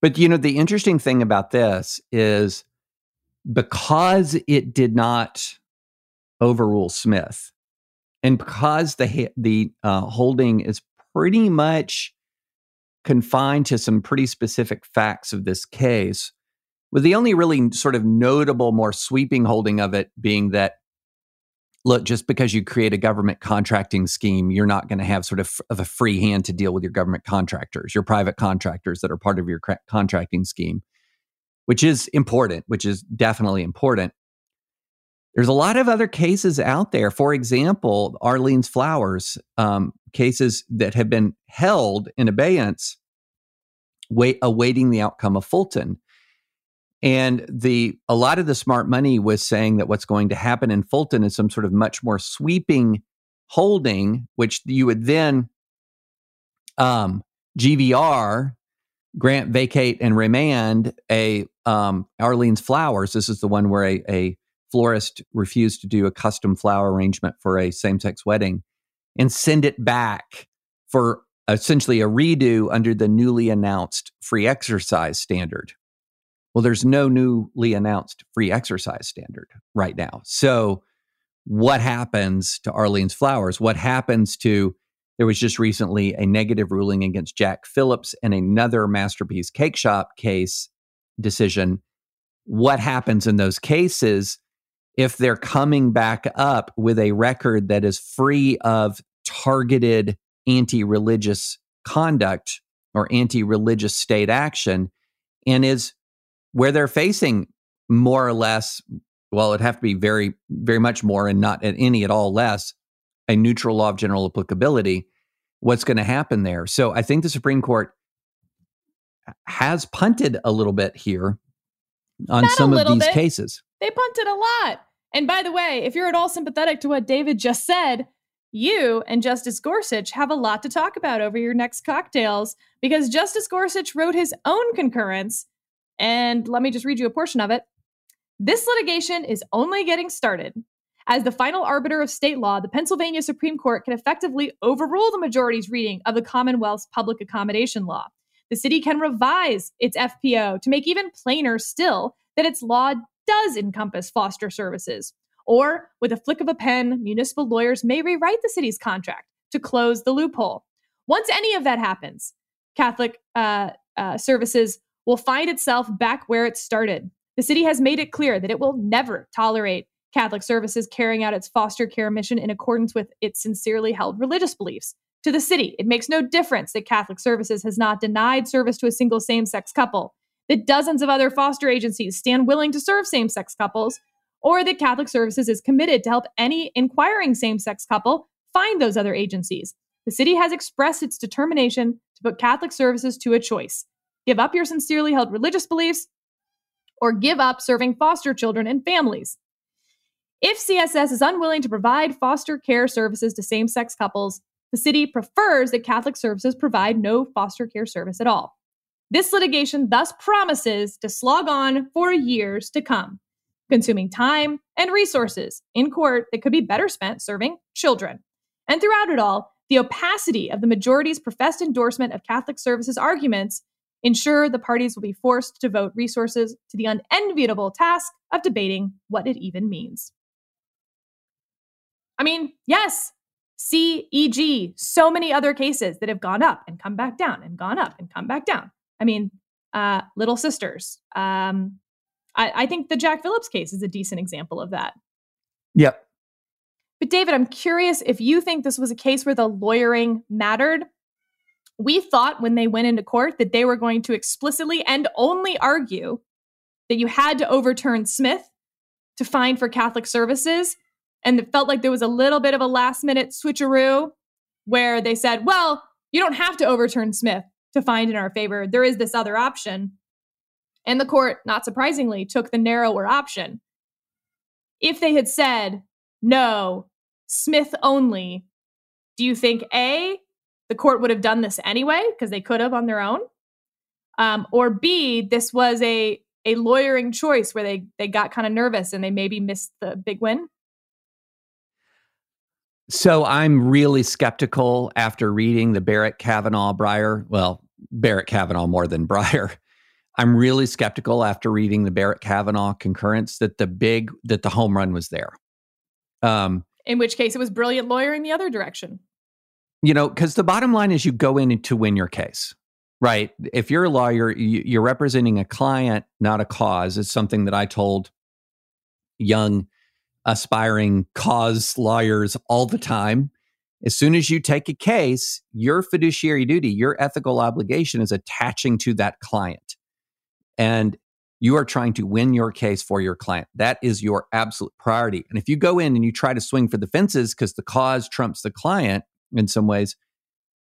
But you know, the interesting thing about this is because it did not overrule Smith, and because the the uh, holding is pretty much confined to some pretty specific facts of this case, with the only really sort of notable, more sweeping holding of it being that look, just because you create a government contracting scheme, you're not going to have sort of, of a free hand to deal with your government contractors, your private contractors that are part of your contracting scheme, which is important, which is definitely important. There's a lot of other cases out there. For example, Arlene's Flowers um, cases that have been held in abeyance, wait, awaiting the outcome of Fulton. And the a lot of the smart money was saying that what's going to happen in Fulton is some sort of much more sweeping holding, which you would then um, GVR grant, vacate, and remand a um, Arlene's flowers. This is the one where a, a florist refused to do a custom flower arrangement for a same-sex wedding, and send it back for essentially a redo under the newly announced free exercise standard. Well, there's no newly announced free exercise standard right now. So, what happens to Arlene's Flowers? What happens to there was just recently a negative ruling against Jack Phillips and another Masterpiece Cake Shop case decision. What happens in those cases if they're coming back up with a record that is free of targeted anti religious conduct or anti religious state action and is where they're facing more or less, well, it'd have to be very, very much more and not at any at all less, a neutral law of general applicability. What's going to happen there? So I think the Supreme Court has punted a little bit here on Not some of these bit. cases. They punted a lot. And by the way, if you're at all sympathetic to what David just said, you and Justice Gorsuch have a lot to talk about over your next cocktails because Justice Gorsuch wrote his own concurrence. And let me just read you a portion of it. This litigation is only getting started. As the final arbiter of state law, the Pennsylvania Supreme Court can effectively overrule the majority's reading of the Commonwealth's public accommodation law. The city can revise its FPO to make even plainer still that its law does encompass foster services. Or, with a flick of a pen, municipal lawyers may rewrite the city's contract to close the loophole. Once any of that happens, Catholic uh, uh, services will find itself back where it started. The city has made it clear that it will never tolerate Catholic services carrying out its foster care mission in accordance with its sincerely held religious beliefs. To the city, it makes no difference that Catholic services has not denied service to a single same sex couple, that dozens of other foster agencies stand willing to serve same sex couples, or that Catholic Services is committed to help any inquiring same sex couple find those other agencies. The city has expressed its determination to put Catholic Services to a choice give up your sincerely held religious beliefs or give up serving foster children and families. If CSS is unwilling to provide foster care services to same sex couples, the city prefers that Catholic Services provide no foster care service at all. This litigation thus promises to slog on for years to come, consuming time and resources in court that could be better spent serving children. And throughout it all, the opacity of the majority's professed endorsement of Catholic Services arguments ensure the parties will be forced to vote resources to the unenviable task of debating what it even means. I mean, yes, CEG, so many other cases that have gone up and come back down and gone up and come back down. I mean, uh, Little Sisters. Um, I, I think the Jack Phillips case is a decent example of that. Yep. But David, I'm curious if you think this was a case where the lawyering mattered. We thought when they went into court that they were going to explicitly and only argue that you had to overturn Smith to find for Catholic services. And it felt like there was a little bit of a last minute switcheroo where they said, well, you don't have to overturn Smith to find in our favor. There is this other option. And the court, not surprisingly, took the narrower option. If they had said, no, Smith only, do you think A, the court would have done this anyway, because they could have on their own? Um, or B, this was a, a lawyering choice where they, they got kind of nervous and they maybe missed the big win? So I'm really skeptical after reading the Barrett Kavanaugh Breyer. Well, Barrett Kavanaugh more than Breyer. I'm really skeptical after reading the Barrett Kavanaugh concurrence that the big that the home run was there. Um, in which case, it was brilliant lawyering the other direction. You know, because the bottom line is you go in to win your case, right? If you're a lawyer, you're representing a client, not a cause. It's something that I told young aspiring cause lawyers all the time. As soon as you take a case, your fiduciary duty, your ethical obligation is attaching to that client. And you are trying to win your case for your client. That is your absolute priority. And if you go in and you try to swing for the fences because the cause trumps the client in some ways,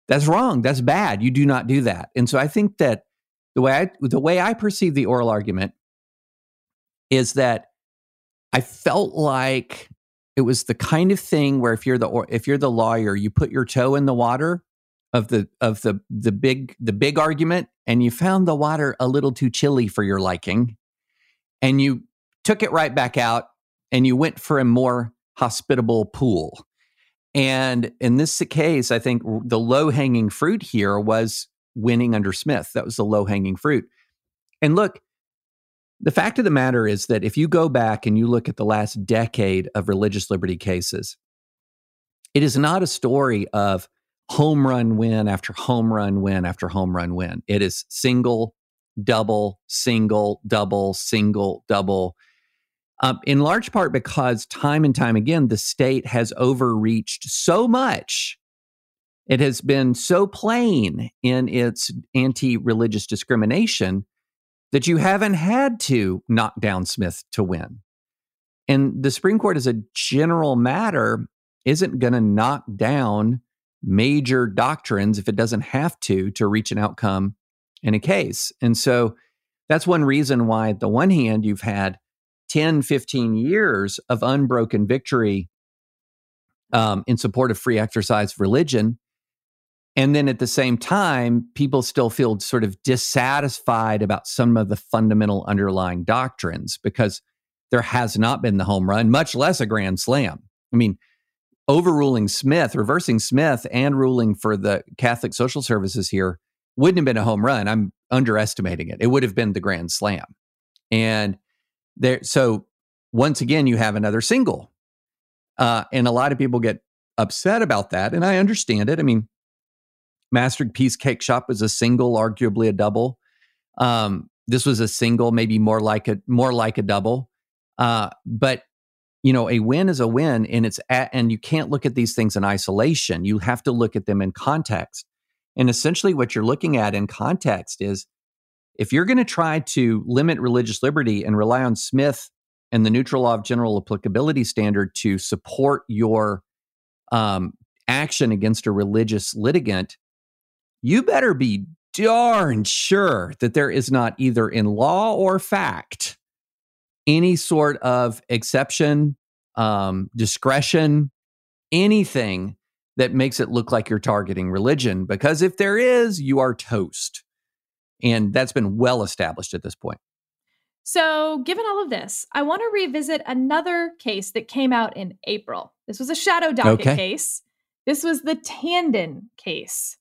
that's wrong. That's bad. You do not do that. And so I think that the way I the way I perceive the oral argument is that I felt like it was the kind of thing where if you're the if you're the lawyer, you put your toe in the water of the of the the big the big argument and you found the water a little too chilly for your liking and you took it right back out and you went for a more hospitable pool. And in this case, I think the low hanging fruit here was winning under Smith. That was the low hanging fruit. And look, the fact of the matter is that if you go back and you look at the last decade of religious liberty cases, it is not a story of home run win after home run win after home run win. It is single, double, single, double, single, double. Um, in large part because time and time again, the state has overreached so much it has been so plain in its anti religious discrimination that you haven't had to knock down Smith to win. And the Supreme Court, as a general matter, isn't going to knock down major doctrines if it doesn't have to to reach an outcome in a case. And so that's one reason why, at the one hand, you've had 10, 15 years of unbroken victory um, in support of free exercise of religion. And then at the same time, people still feel sort of dissatisfied about some of the fundamental underlying doctrines because there has not been the home run, much less a grand slam. I mean, overruling Smith, reversing Smith, and ruling for the Catholic social services here wouldn't have been a home run. I'm underestimating it. It would have been the grand slam. And there, so once again, you have another single uh, and a lot of people get upset about that. And I understand it. I mean, Masterpiece Cake Shop was a single, arguably a double. Um, this was a single, maybe more like a more like a double. Uh, but you know, a win is a win, and it's at, and you can't look at these things in isolation. You have to look at them in context. And essentially, what you're looking at in context is if you're going to try to limit religious liberty and rely on Smith and the neutral law of general applicability standard to support your um, action against a religious litigant, you better be darn sure that there is not either in law or fact any sort of exception, um, discretion, anything that makes it look like you're targeting religion. Because if there is, you are toast. And that's been well established at this point. So, given all of this, I want to revisit another case that came out in April. This was a shadow docket okay. case. This was the Tandon case.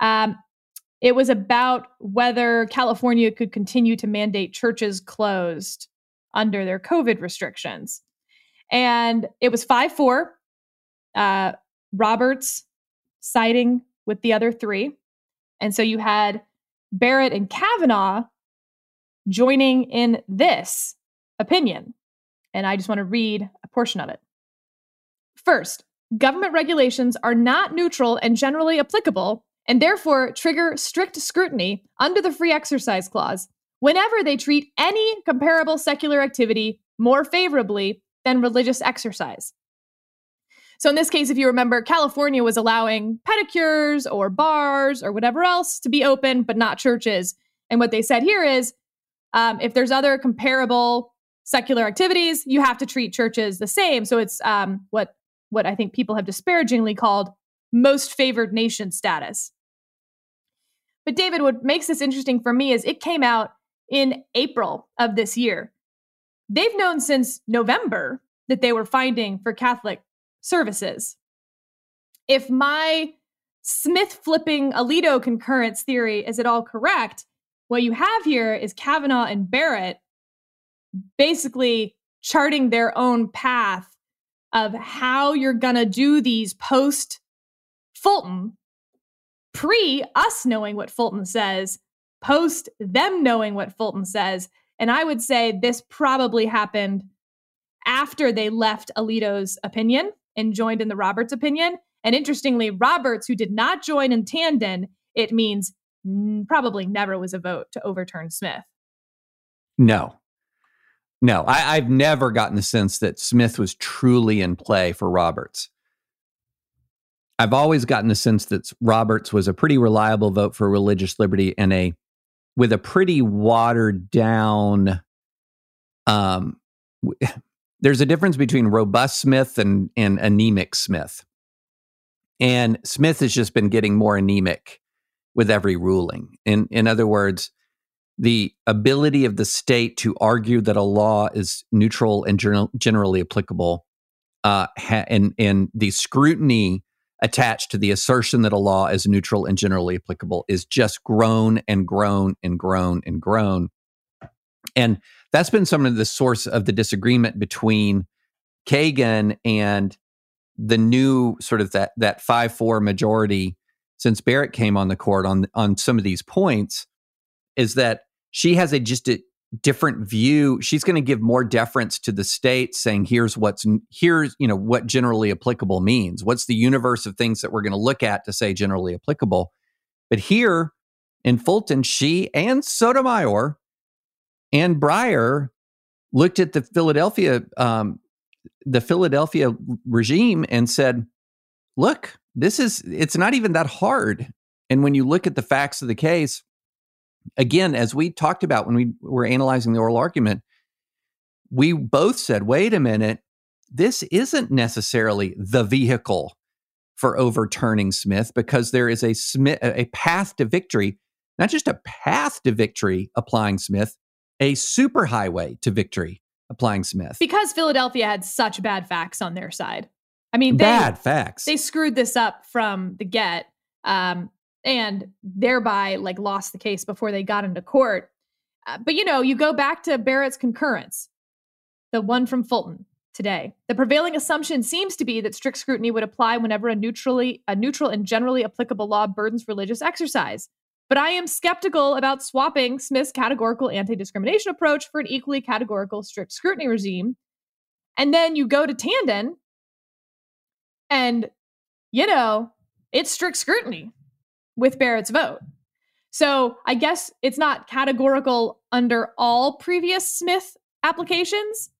Um, it was about whether California could continue to mandate churches closed under their COVID restrictions. And it was 5 4. Uh, Roberts siding with the other three. And so you had Barrett and Kavanaugh joining in this opinion. And I just want to read a portion of it. First, government regulations are not neutral and generally applicable, and therefore trigger strict scrutiny under the Free Exercise Clause whenever they treat any comparable secular activity more favorably than religious exercise. So, in this case, if you remember, California was allowing pedicures or bars or whatever else to be open, but not churches. And what they said here is um, if there's other comparable secular activities, you have to treat churches the same. So it's um, what what I think people have disparagingly called most favored nation status. But David, what makes this interesting for me is it came out in April of this year. They've known since November that they were finding for Catholic services. If my Smith flipping Alito concurrence theory is at all correct, what you have here is Kavanaugh and Barrett basically charting their own path of how you're going to do these post Fulton, pre us knowing what Fulton says, post them knowing what Fulton says. And I would say this probably happened after they left Alito's opinion and joined in the Roberts opinion. And interestingly, Roberts, who did not join in Tandon, it means probably never was a vote to overturn Smith. No. No, I, I've never gotten the sense that Smith was truly in play for Roberts. I've always gotten the sense that Roberts was a pretty reliable vote for religious liberty and a with a pretty watered down um there's a difference between robust Smith and and anemic Smith. And Smith has just been getting more anemic with every ruling. In, in other words, the ability of the state to argue that a law is neutral and general, generally applicable, uh, ha- and, and the scrutiny attached to the assertion that a law is neutral and generally applicable is just grown and grown and grown and grown. And that's been some of the source of the disagreement between Kagan and the new sort of that that five four majority since Barrett came on the court on on some of these points is that she has a just a, different view. She's going to give more deference to the state, saying, "Here's what's here's you know what generally applicable means. What's the universe of things that we're going to look at to say generally applicable?" But here in Fulton, she and Sotomayor and Breyer looked at the Philadelphia um, the Philadelphia regime and said, "Look, this is it's not even that hard." And when you look at the facts of the case, again, as we talked about when we were analyzing the oral argument, we both said, "Wait a minute, this isn't necessarily the vehicle for overturning Smith because there is a Smith a path to victory, not just a path to victory applying Smith, a superhighway to victory applying Smith. Because Philadelphia had such bad facts on their side. I mean, they, bad facts. They screwed this up from the get, um, and thereby like lost the case before they got into court. Uh, but you know, you go back to Barrett's concurrence, the one from Fulton today. The prevailing assumption seems to be that strict scrutiny would apply whenever a neutrally a neutral and generally applicable law burdens religious exercise. But I am skeptical about swapping Smith's categorical anti discrimination approach for an equally categorical strict scrutiny regime. And then you go to Tandon, and, you know, it's strict scrutiny with Barrett's vote. So I guess it's not categorical under all previous Smith applications,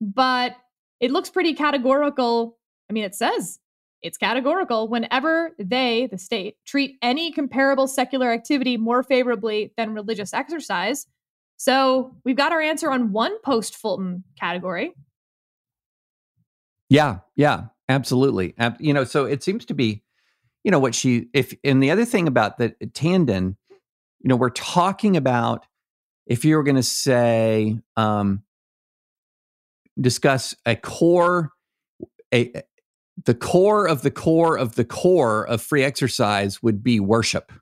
but it looks pretty categorical. I mean, it says it's categorical whenever they, the state, treat any comparable secular activity more favorably than religious exercise. So we've got our answer on one post Fulton category. Yeah, yeah, absolutely. You know, so it seems to be, you know, what she, if, and the other thing about the Tandon, you know, we're talking about if you were going to say, um, discuss a core, a, the core of the core of the core of free exercise would be worship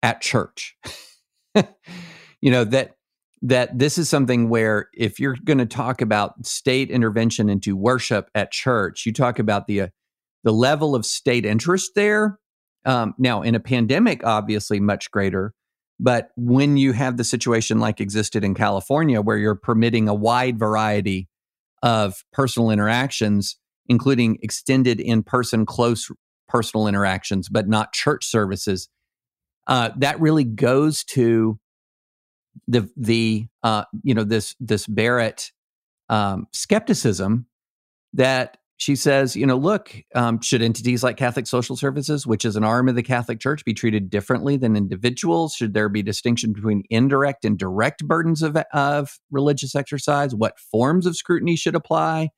at church. you know that that this is something where if you're going to talk about state intervention into worship at church, you talk about the uh, the level of state interest there. Um, now, in a pandemic, obviously much greater. But when you have the situation like existed in California, where you're permitting a wide variety of personal interactions, including extended in person, close personal interactions, but not church services. Uh, that really goes to the the uh, you know this this Barrett um, skepticism that she says, you know, look, um, should entities like Catholic Social Services, which is an arm of the Catholic Church, be treated differently than individuals? Should there be distinction between indirect and direct burdens of, of religious exercise? What forms of scrutiny should apply?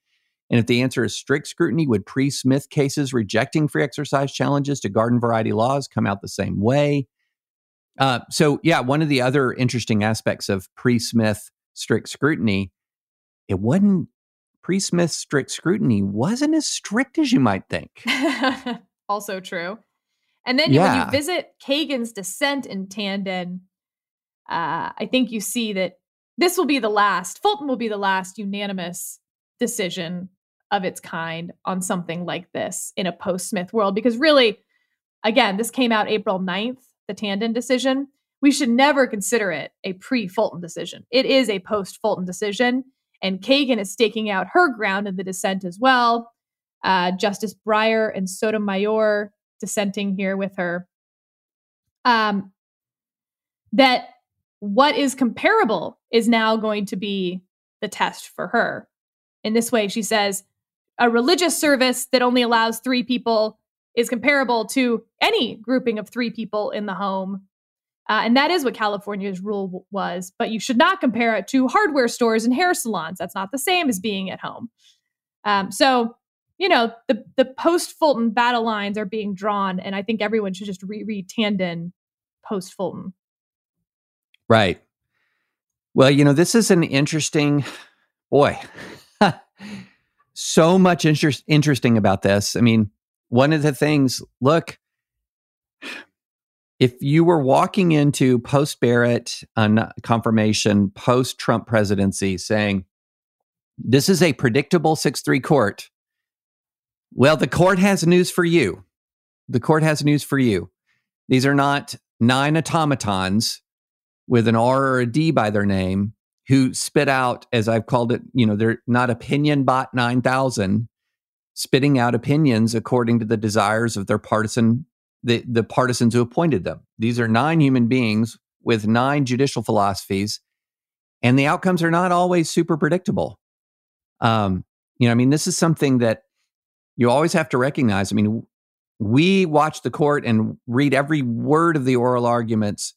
And if the answer is strict scrutiny, would pre Smith cases rejecting free exercise challenges to garden variety laws come out the same way? Uh, so, yeah, one of the other interesting aspects of pre Smith strict scrutiny, it wasn't pre Smith strict scrutiny wasn't as strict as you might think. also true. And then yeah. when you visit Kagan's dissent in Tandon, uh, I think you see that this will be the last, Fulton will be the last unanimous decision of its kind on something like this in a post Smith world. Because really, again, this came out April 9th, the Tandon decision. We should never consider it a pre Fulton decision. It is a post Fulton decision. And Kagan is staking out her ground in the dissent as well. Uh, Justice Breyer and Sotomayor dissenting here with her. Um, that what is comparable is now going to be the test for her. In this way, she says a religious service that only allows three people is comparable to any grouping of three people in the home. Uh, and that is what California's rule w- was. But you should not compare it to hardware stores and hair salons. That's not the same as being at home. Um, so, you know, the, the post Fulton battle lines are being drawn. And I think everyone should just reread Tandon post Fulton. Right. Well, you know, this is an interesting, boy, so much interest, interesting about this. I mean, one of the things, look, if you were walking into post Barrett uh, confirmation, post Trump presidency, saying, this is a predictable 6 3 court, well, the court has news for you. The court has news for you. These are not nine automatons with an R or a D by their name who spit out, as I've called it, you know, they're not opinion bot 9000, spitting out opinions according to the desires of their partisan, the, the partisans who appointed them. These are nine human beings with nine judicial philosophies, and the outcomes are not always super predictable. Um, you know, I mean, this is something that you always have to recognize. I mean, we watch the court and read every word of the oral arguments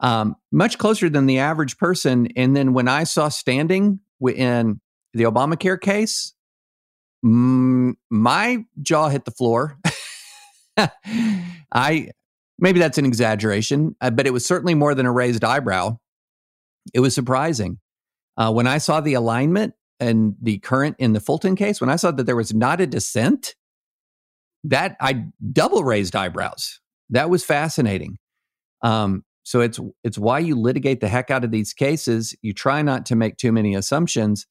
um, much closer than the average person. And then when I saw standing in the Obamacare case, my jaw hit the floor. I maybe that's an exaggeration, uh, but it was certainly more than a raised eyebrow. It was surprising uh, when I saw the alignment and the current in the Fulton case. When I saw that there was not a dissent, that I double raised eyebrows. That was fascinating. Um, so it's it's why you litigate the heck out of these cases. You try not to make too many assumptions,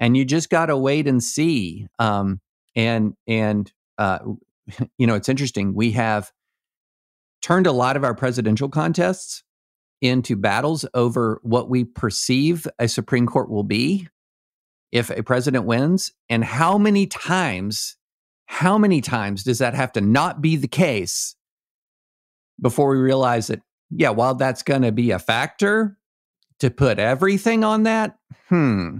and you just got to wait and see. Um, and and uh, you know, it's interesting. We have turned a lot of our presidential contests into battles over what we perceive a Supreme Court will be if a president wins, and how many times, how many times does that have to not be the case before we realize that yeah, while that's going to be a factor to put everything on that, hmm.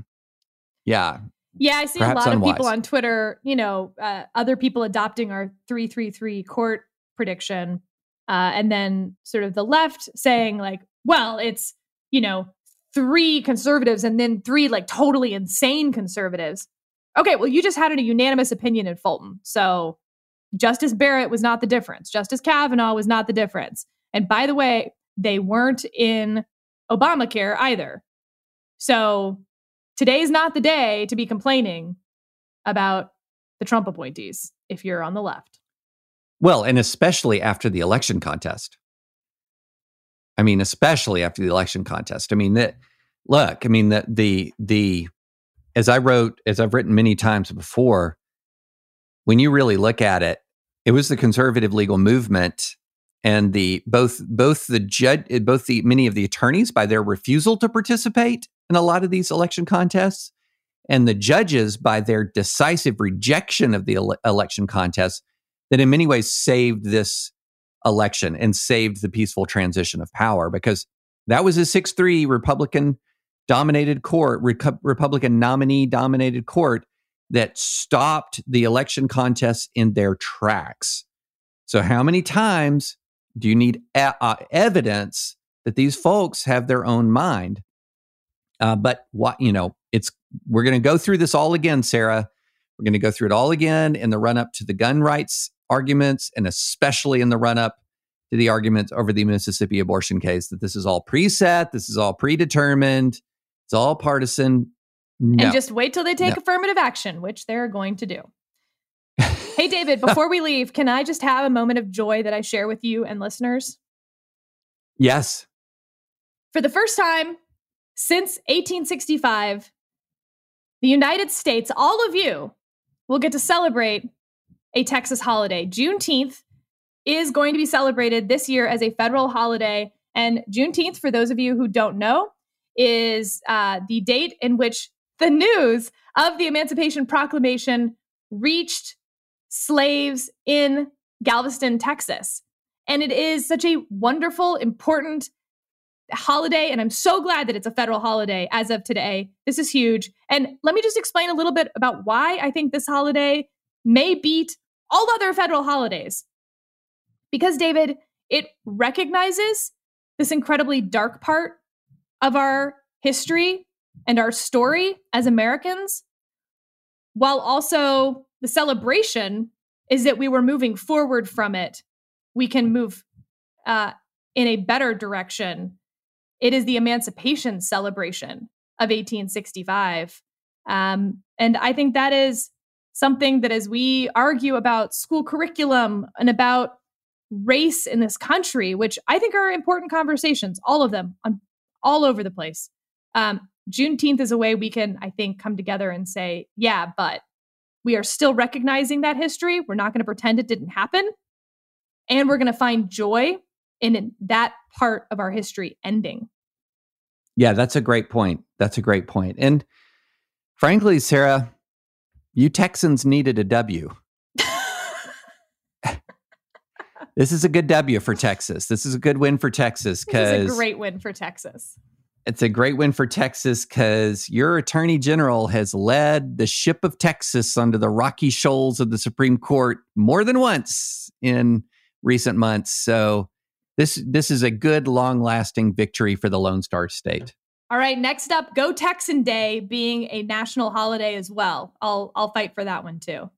Yeah. Yeah, I see a lot unwise. of people on Twitter, you know, uh, other people adopting our 333 court prediction. Uh, and then sort of the left saying, like, well, it's, you know, three conservatives and then three like totally insane conservatives. Okay, well, you just had a unanimous opinion in Fulton. So Justice Barrett was not the difference. Justice Kavanaugh was not the difference. And by the way, they weren't in Obamacare either. So today's not the day to be complaining about the Trump appointees if you're on the left. Well, and especially after the election contest. I mean, especially after the election contest. I mean, that look, I mean, the the the as I wrote, as I've written many times before, when you really look at it, it was the conservative legal movement and the both both the judge both the many of the attorneys by their refusal to participate in a lot of these election contests and the judges by their decisive rejection of the ele- election contests that in many ways saved this election and saved the peaceful transition of power because that was a 6-3 republican dominated court republican nominee dominated court that stopped the election contests in their tracks. So how many times do you need a- uh, evidence that these folks have their own mind? Uh, but what you know, it's we're going to go through this all again, Sarah. We're going to go through it all again in the run up to the gun rights arguments, and especially in the run up to the arguments over the Mississippi abortion case. That this is all preset, this is all predetermined, it's all partisan. No. And just wait till they take no. affirmative action, which they're going to do. Hey, David, before we leave, can I just have a moment of joy that I share with you and listeners? Yes. For the first time since 1865, the United States, all of you, will get to celebrate a Texas holiday. Juneteenth is going to be celebrated this year as a federal holiday. And Juneteenth, for those of you who don't know, is uh, the date in which the news of the Emancipation Proclamation reached slaves in Galveston, Texas. And it is such a wonderful, important holiday. And I'm so glad that it's a federal holiday as of today. This is huge. And let me just explain a little bit about why I think this holiday may beat all other federal holidays. Because, David, it recognizes this incredibly dark part of our history and our story as Americans, while also the celebration is that we were moving forward from it. We can move uh, in a better direction. It is the emancipation celebration of 1865. Um, and I think that is something that as we argue about school curriculum and about race in this country, which I think are important conversations, all of them on all over the place. Um, Juneteenth is a way we can, I think, come together and say, yeah, but we are still recognizing that history. We're not going to pretend it didn't happen. And we're going to find joy in that part of our history ending. Yeah, that's a great point. That's a great point. And frankly, Sarah, you Texans needed a W. this is a good W for Texas. This is a good win for Texas This is a great win for Texas. It's a great win for Texas because your attorney general has led the ship of Texas onto the rocky shoals of the Supreme Court more than once in recent months. So this this is a good, long lasting victory for the Lone Star State. All right, next up, Go Texan Day being a national holiday as well. I'll I'll fight for that one too.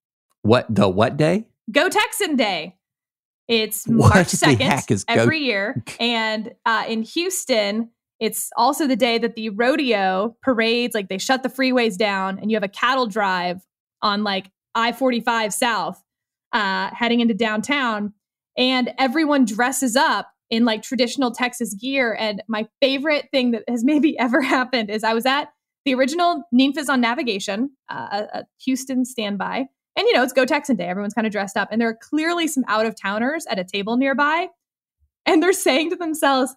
What the what day? Go Texan Day. It's March second Go- every year, and uh, in Houston, it's also the day that the rodeo parades. Like they shut the freeways down, and you have a cattle drive on like I forty five South, uh, heading into downtown, and everyone dresses up in like traditional Texas gear. And my favorite thing that has maybe ever happened is I was at the original Ninfas on Navigation, uh, a, a Houston standby. And, you know, it's Go Texan Day. Everyone's kind of dressed up. And there are clearly some out of towners at a table nearby. And they're saying to themselves,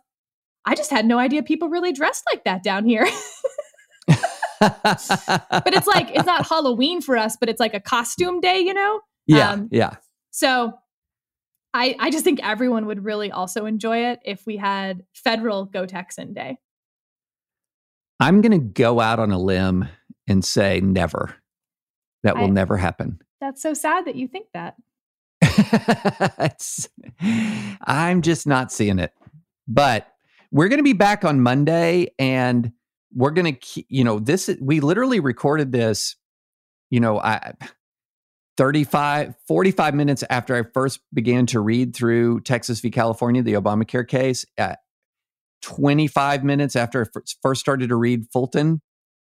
I just had no idea people really dressed like that down here. but it's like, it's not Halloween for us, but it's like a costume day, you know? yeah, Um, yeah. So I, I just think everyone would really also enjoy it if we had federal Go Texan Day. I'm going to go out on a limb and say never. That will I- never happen. That's so sad that you think that. It's- I'm just not seeing it. But we're going to be back on Monday and we're going to, you know, this, is we literally recorded this, you know, I, 35, 45 minutes after I first began to read through Texas v. California, the Obamacare case, at 25 minutes after I first started to read Fulton.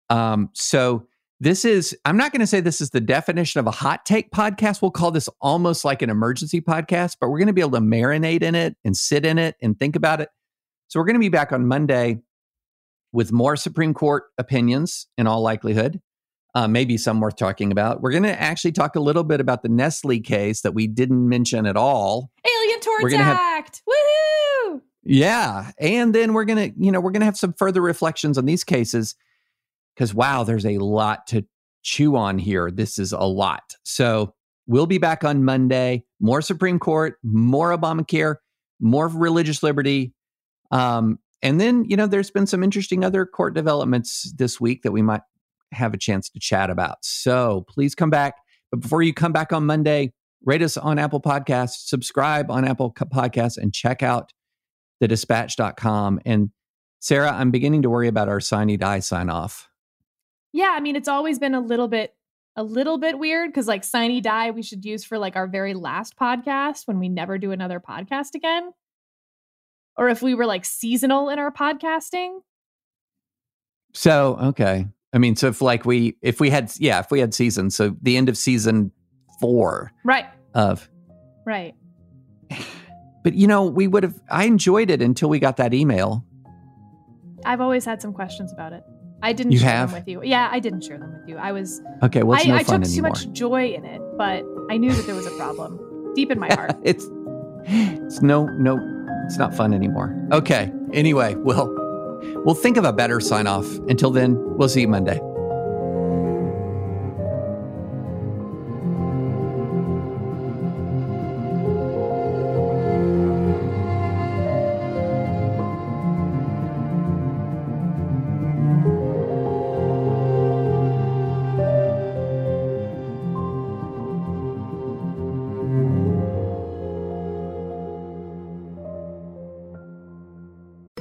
Um, so this is, I'm not going to say this is the definition of a hot take podcast. We'll call this almost like an emergency podcast, but we're going to be able to marinate in it and sit in it and think about it. So we're going to be back on Monday with more Supreme Court opinions in all likelihood. Uh, maybe some worth talking about. We're going to actually talk a little bit about the Nestle case that we didn't mention at all. Alien Torts have- Act. Woohoo! Yeah. And then we're going to, you know, we're going to have some further reflections on these cases because, wow, there's a lot to chew on here. This is a lot. So we'll be back on Monday. More Supreme Court, more Obamacare, more religious liberty. Um, and then, you know, there's been some interesting other court developments this week that we might have a chance to chat about. So please come back. But before you come back on Monday, rate us on Apple Podcasts, subscribe on Apple Podcasts, and check out thedispatch.com. And Sarah, I'm beginning to worry about our sine die sign off. Yeah, I mean, it's always been a little bit a little bit weird because like Sine Die we should use for like our very last podcast when we never do another podcast again. Or if we were like seasonal in our podcasting. So, okay. I mean, so if like we, if we had, yeah, if we had seasons, so the end of season four Right. of, Right. but you know, we would have, I enjoyed it until we got that email. I've always had some questions about it. I didn't You share have? them with you. Yeah, I didn't share them with you. I was Okay. What's I, no I took too much joy in it, but I knew that there was a problem deep in my heart. it's, it's no, no, it's not fun anymore. Okay. Anyway, we'll, we'll think of a better sign off. Until then, we'll see you Monday.